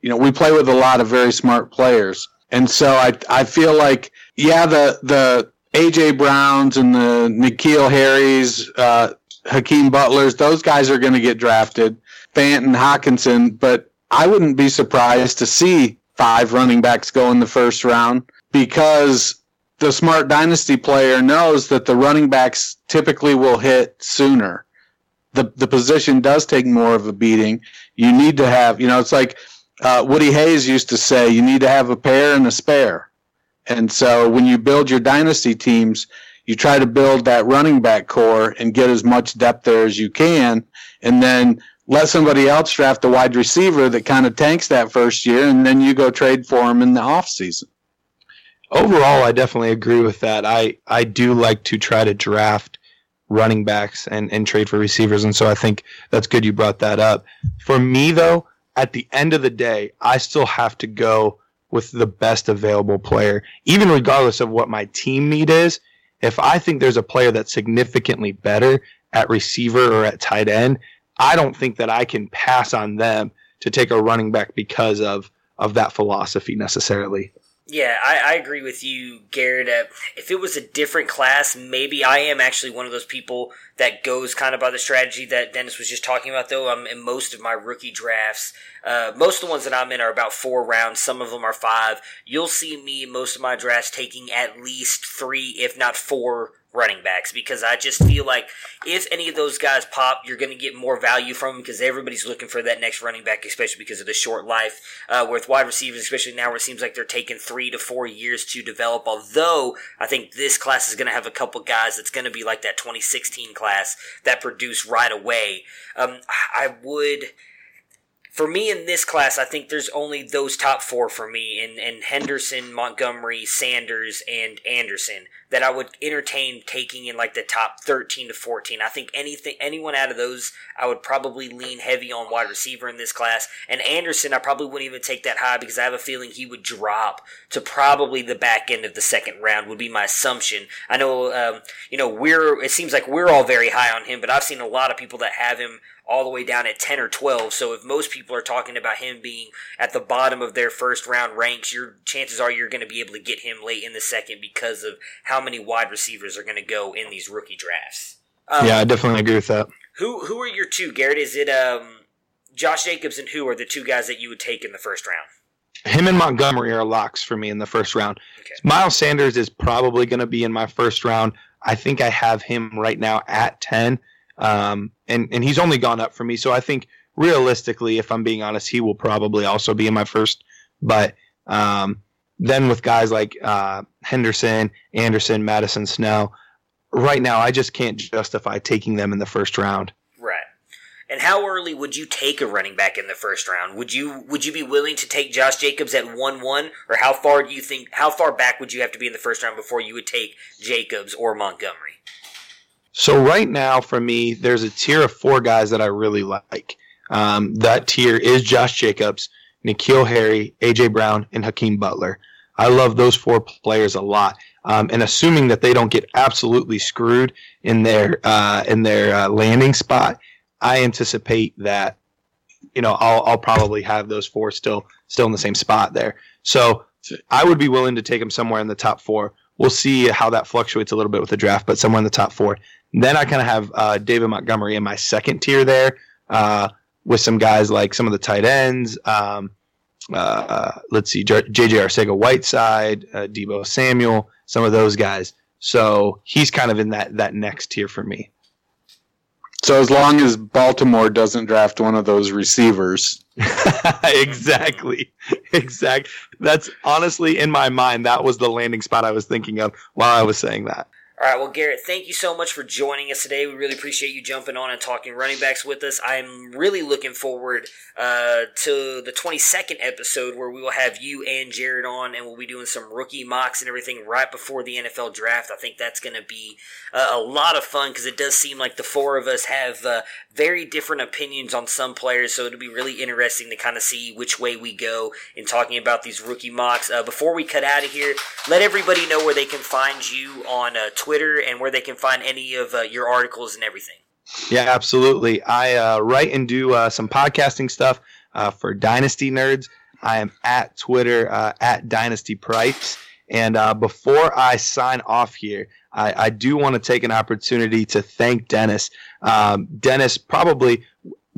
you know, we play with a lot of very smart players. And so I, I feel like, yeah, the, the, AJ Browns and the N'Keal Harrys, uh, Hakeem Butlers, those guys are going to get drafted. Fant and Hockenson, but I wouldn't be surprised to see five running backs go in the first round because the smart dynasty player knows that the running backs typically will hit sooner. The the position does take more of a beating. You need to have, you know, it's like uh, Woody Hayes used to say, you need to have a pair and a spare. And so when you build your dynasty teams, you try to build that running back core and get as much depth there as you can, and then let somebody else draft a wide receiver that kind of tanks that first year, and then you go trade for him in the off season. Overall, I definitely agree with that. I, I do like to try to draft running backs and, and trade for receivers, and so I think that's good you brought that up. For me, though, at the end of the day, I still have to go with the best available player, even regardless of what my team need is. If I think there's a player that's significantly better at receiver or at tight end, I don't think that I can pass on them to take a running back because of of that philosophy necessarily. Yeah, I, I, agree with you, Garrett. Uh, if it was a different class, maybe I am actually one of those people that goes kind of by the strategy that Dennis was just talking about. Though I'm in most of my rookie drafts, uh, most of the ones that I'm in are about four rounds. Some of them are five. You'll see me most of my drafts taking at least three, if not four running backs because I just feel like if any of those guys pop, you're going to get more value from them because everybody's looking for that next running back, especially because of the short life. Uh, with wide receivers, especially now where it seems like they're taking three to four years to develop. Although I think this class is going to have a couple guys that's going to be like that 2016 class that produce right away. Um, I would for me in this class, I think there's only those top four for me, and, and Henderson, Montgomery, Sanders, and Anderson that I would entertain taking in like the top 13 to 14. I think anything, anyone out of those, I would probably lean heavy on wide receiver in this class. And Anderson, I probably wouldn't even take that high because I have a feeling he would drop to probably the back end of the second round would be my assumption. I know, um, you know, we're, it seems like we're all very high on him, but I've seen a lot of people that have him all the way down at 10 or 12. So if most people are talking about him being at the bottom of their first round ranks, your chances are you're going to be able to get him late in the second because of how many wide receivers are going to go in these rookie drafts. Um, yeah, I definitely agree with that. Who who are your two, Garrett? Is it um, Josh Jacobs and who are the two guys that you would take in the first round? Him and Montgomery are locks for me in the first round. Okay. Miles Sanders is probably going to be in my first round. I think I have him right now at 10. Um, and, and he's only gone up for me. So I think realistically, if I'm being honest, he will probably also be in my first. But um, then with guys like uh, Henderson, Anderson, Mattison, Snell, right now I just can't justify taking them in the first round. Right. And how early would you take a running back in the first round? Would you would you be willing to take Josh Jacobs at one one, or how far do you think how far back would you have to be in the first round before you would take Jacobs or Montgomery? So right now, for me, there's a tier of four guys that I really like. Um, that tier is Josh Jacobs, N'Keal Harry, AJ Brown, and Hakeem Butler. I love those four players a lot. Um, and assuming that they don't get absolutely screwed in their uh, in their uh, landing spot, I anticipate that you know I'll I'll probably have those four still still in the same spot there. So I would be willing to take them somewhere in the top four. We'll see how that fluctuates a little bit with the draft, but somewhere in the top four. Then I kind of have uh, David Montgomery in my second tier there, uh, with some guys like some of the tight ends. Um, uh, let's see, JJ Arcega Whiteside, uh, Deebo Samuel, some of those guys. So he's kind of in that that next tier for me. So as long as Baltimore doesn't draft one of those receivers, *laughs* exactly, exact. That's honestly in my mind. That was the landing spot I was thinking of while I was saying that. All right, well, Garrett, thank you so much for joining us today. We really appreciate you jumping on and talking running backs with us. I'm really looking forward uh, to the 22nd episode where we will have you and Jared on, and we'll be doing some rookie mocks and everything right before the NFL draft. I think that's going to be uh, a lot of fun because it does seem like the four of us have uh, very different opinions on some players, so it'll be really interesting to kind of see which way we go in talking about these rookie mocks. Uh, before we cut out of here, let everybody know where they can find you on uh, Twitter and where they can find any of uh, your articles and everything. Yeah, absolutely. I uh, write and do uh, some podcasting stuff uh, for Dynasty Nerds. I am at Twitter uh, at Dynasty Price. And uh, before I sign off here, I, I do want to take an opportunity to thank Dennis. Um, Dennis probably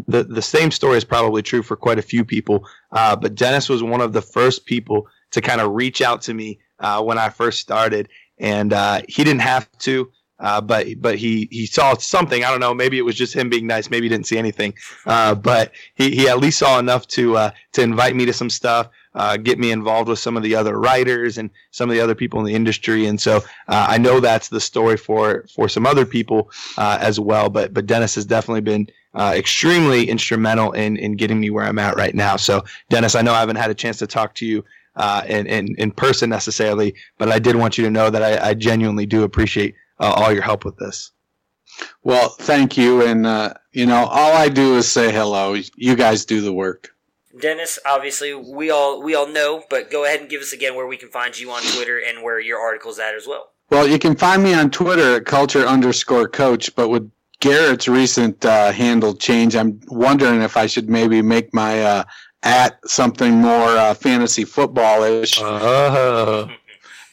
the the same story is probably true for quite a few people, uh, but Dennis was one of the first people to kind of reach out to me when I first started, and he didn't have to. Uh, but but he he saw something. I don't know. Maybe it was just him being nice. Maybe he didn't see anything. *laughs* Uh, but he, he at least saw enough to uh, to invite me to some stuff, uh, get me involved with some of the other writers and some of the other people in the industry. And so uh, I know that's the story for for some other people uh, as well. But but Dennis has definitely been. extremely instrumental in, in getting me where I'm at right now. So, Dennis, I know I haven't had a chance to talk to you in, in, in person necessarily, but I did want you to know that I, I genuinely do appreciate uh, all your help with this. Well, thank you. And, uh, you know, all I do is say hello. You guys do the work. Dennis, obviously, we all we all know, but go ahead and give us again where we can find you on Twitter and where your article's at as well. Well, you can find me on Twitter at culture underscore coach, but with Garrett's recent uh, handle change, I'm wondering if I should maybe make my uh, at something more uh, fantasy football ish. Uh-huh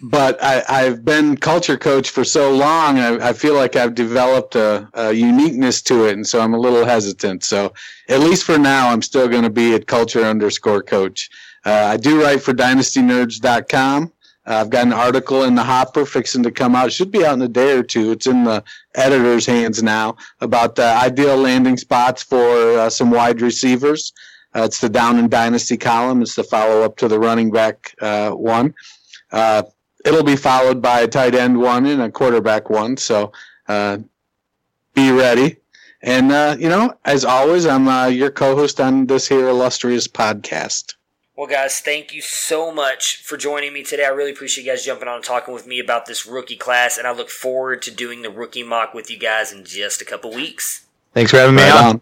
but I, have been culture coach for so long. I, I feel like I've developed a, a, uniqueness to it, and so I'm a little hesitant. So at least for now, I'm still going to be at culture underscore coach. Uh, I do write for dynastynerds.com. Uh, I've got an article in the hopper fixing to come out. It should be out in a day or two. It's in the editor's hands now about the ideal landing spots for uh, some wide receivers. Uh, it's the Down and Dynasty column. It's the follow up to the running back uh, one. Uh, it'll be followed by a tight end one and a quarterback one. So uh, be ready. And, uh, you know, as always, I'm uh, your co host on this here illustrious podcast. Well, guys, thank you so much for joining me today. I really appreciate you guys jumping on and talking with me about this rookie class, and I look forward to doing the rookie mock with you guys in just a couple weeks. Thanks for having me right on.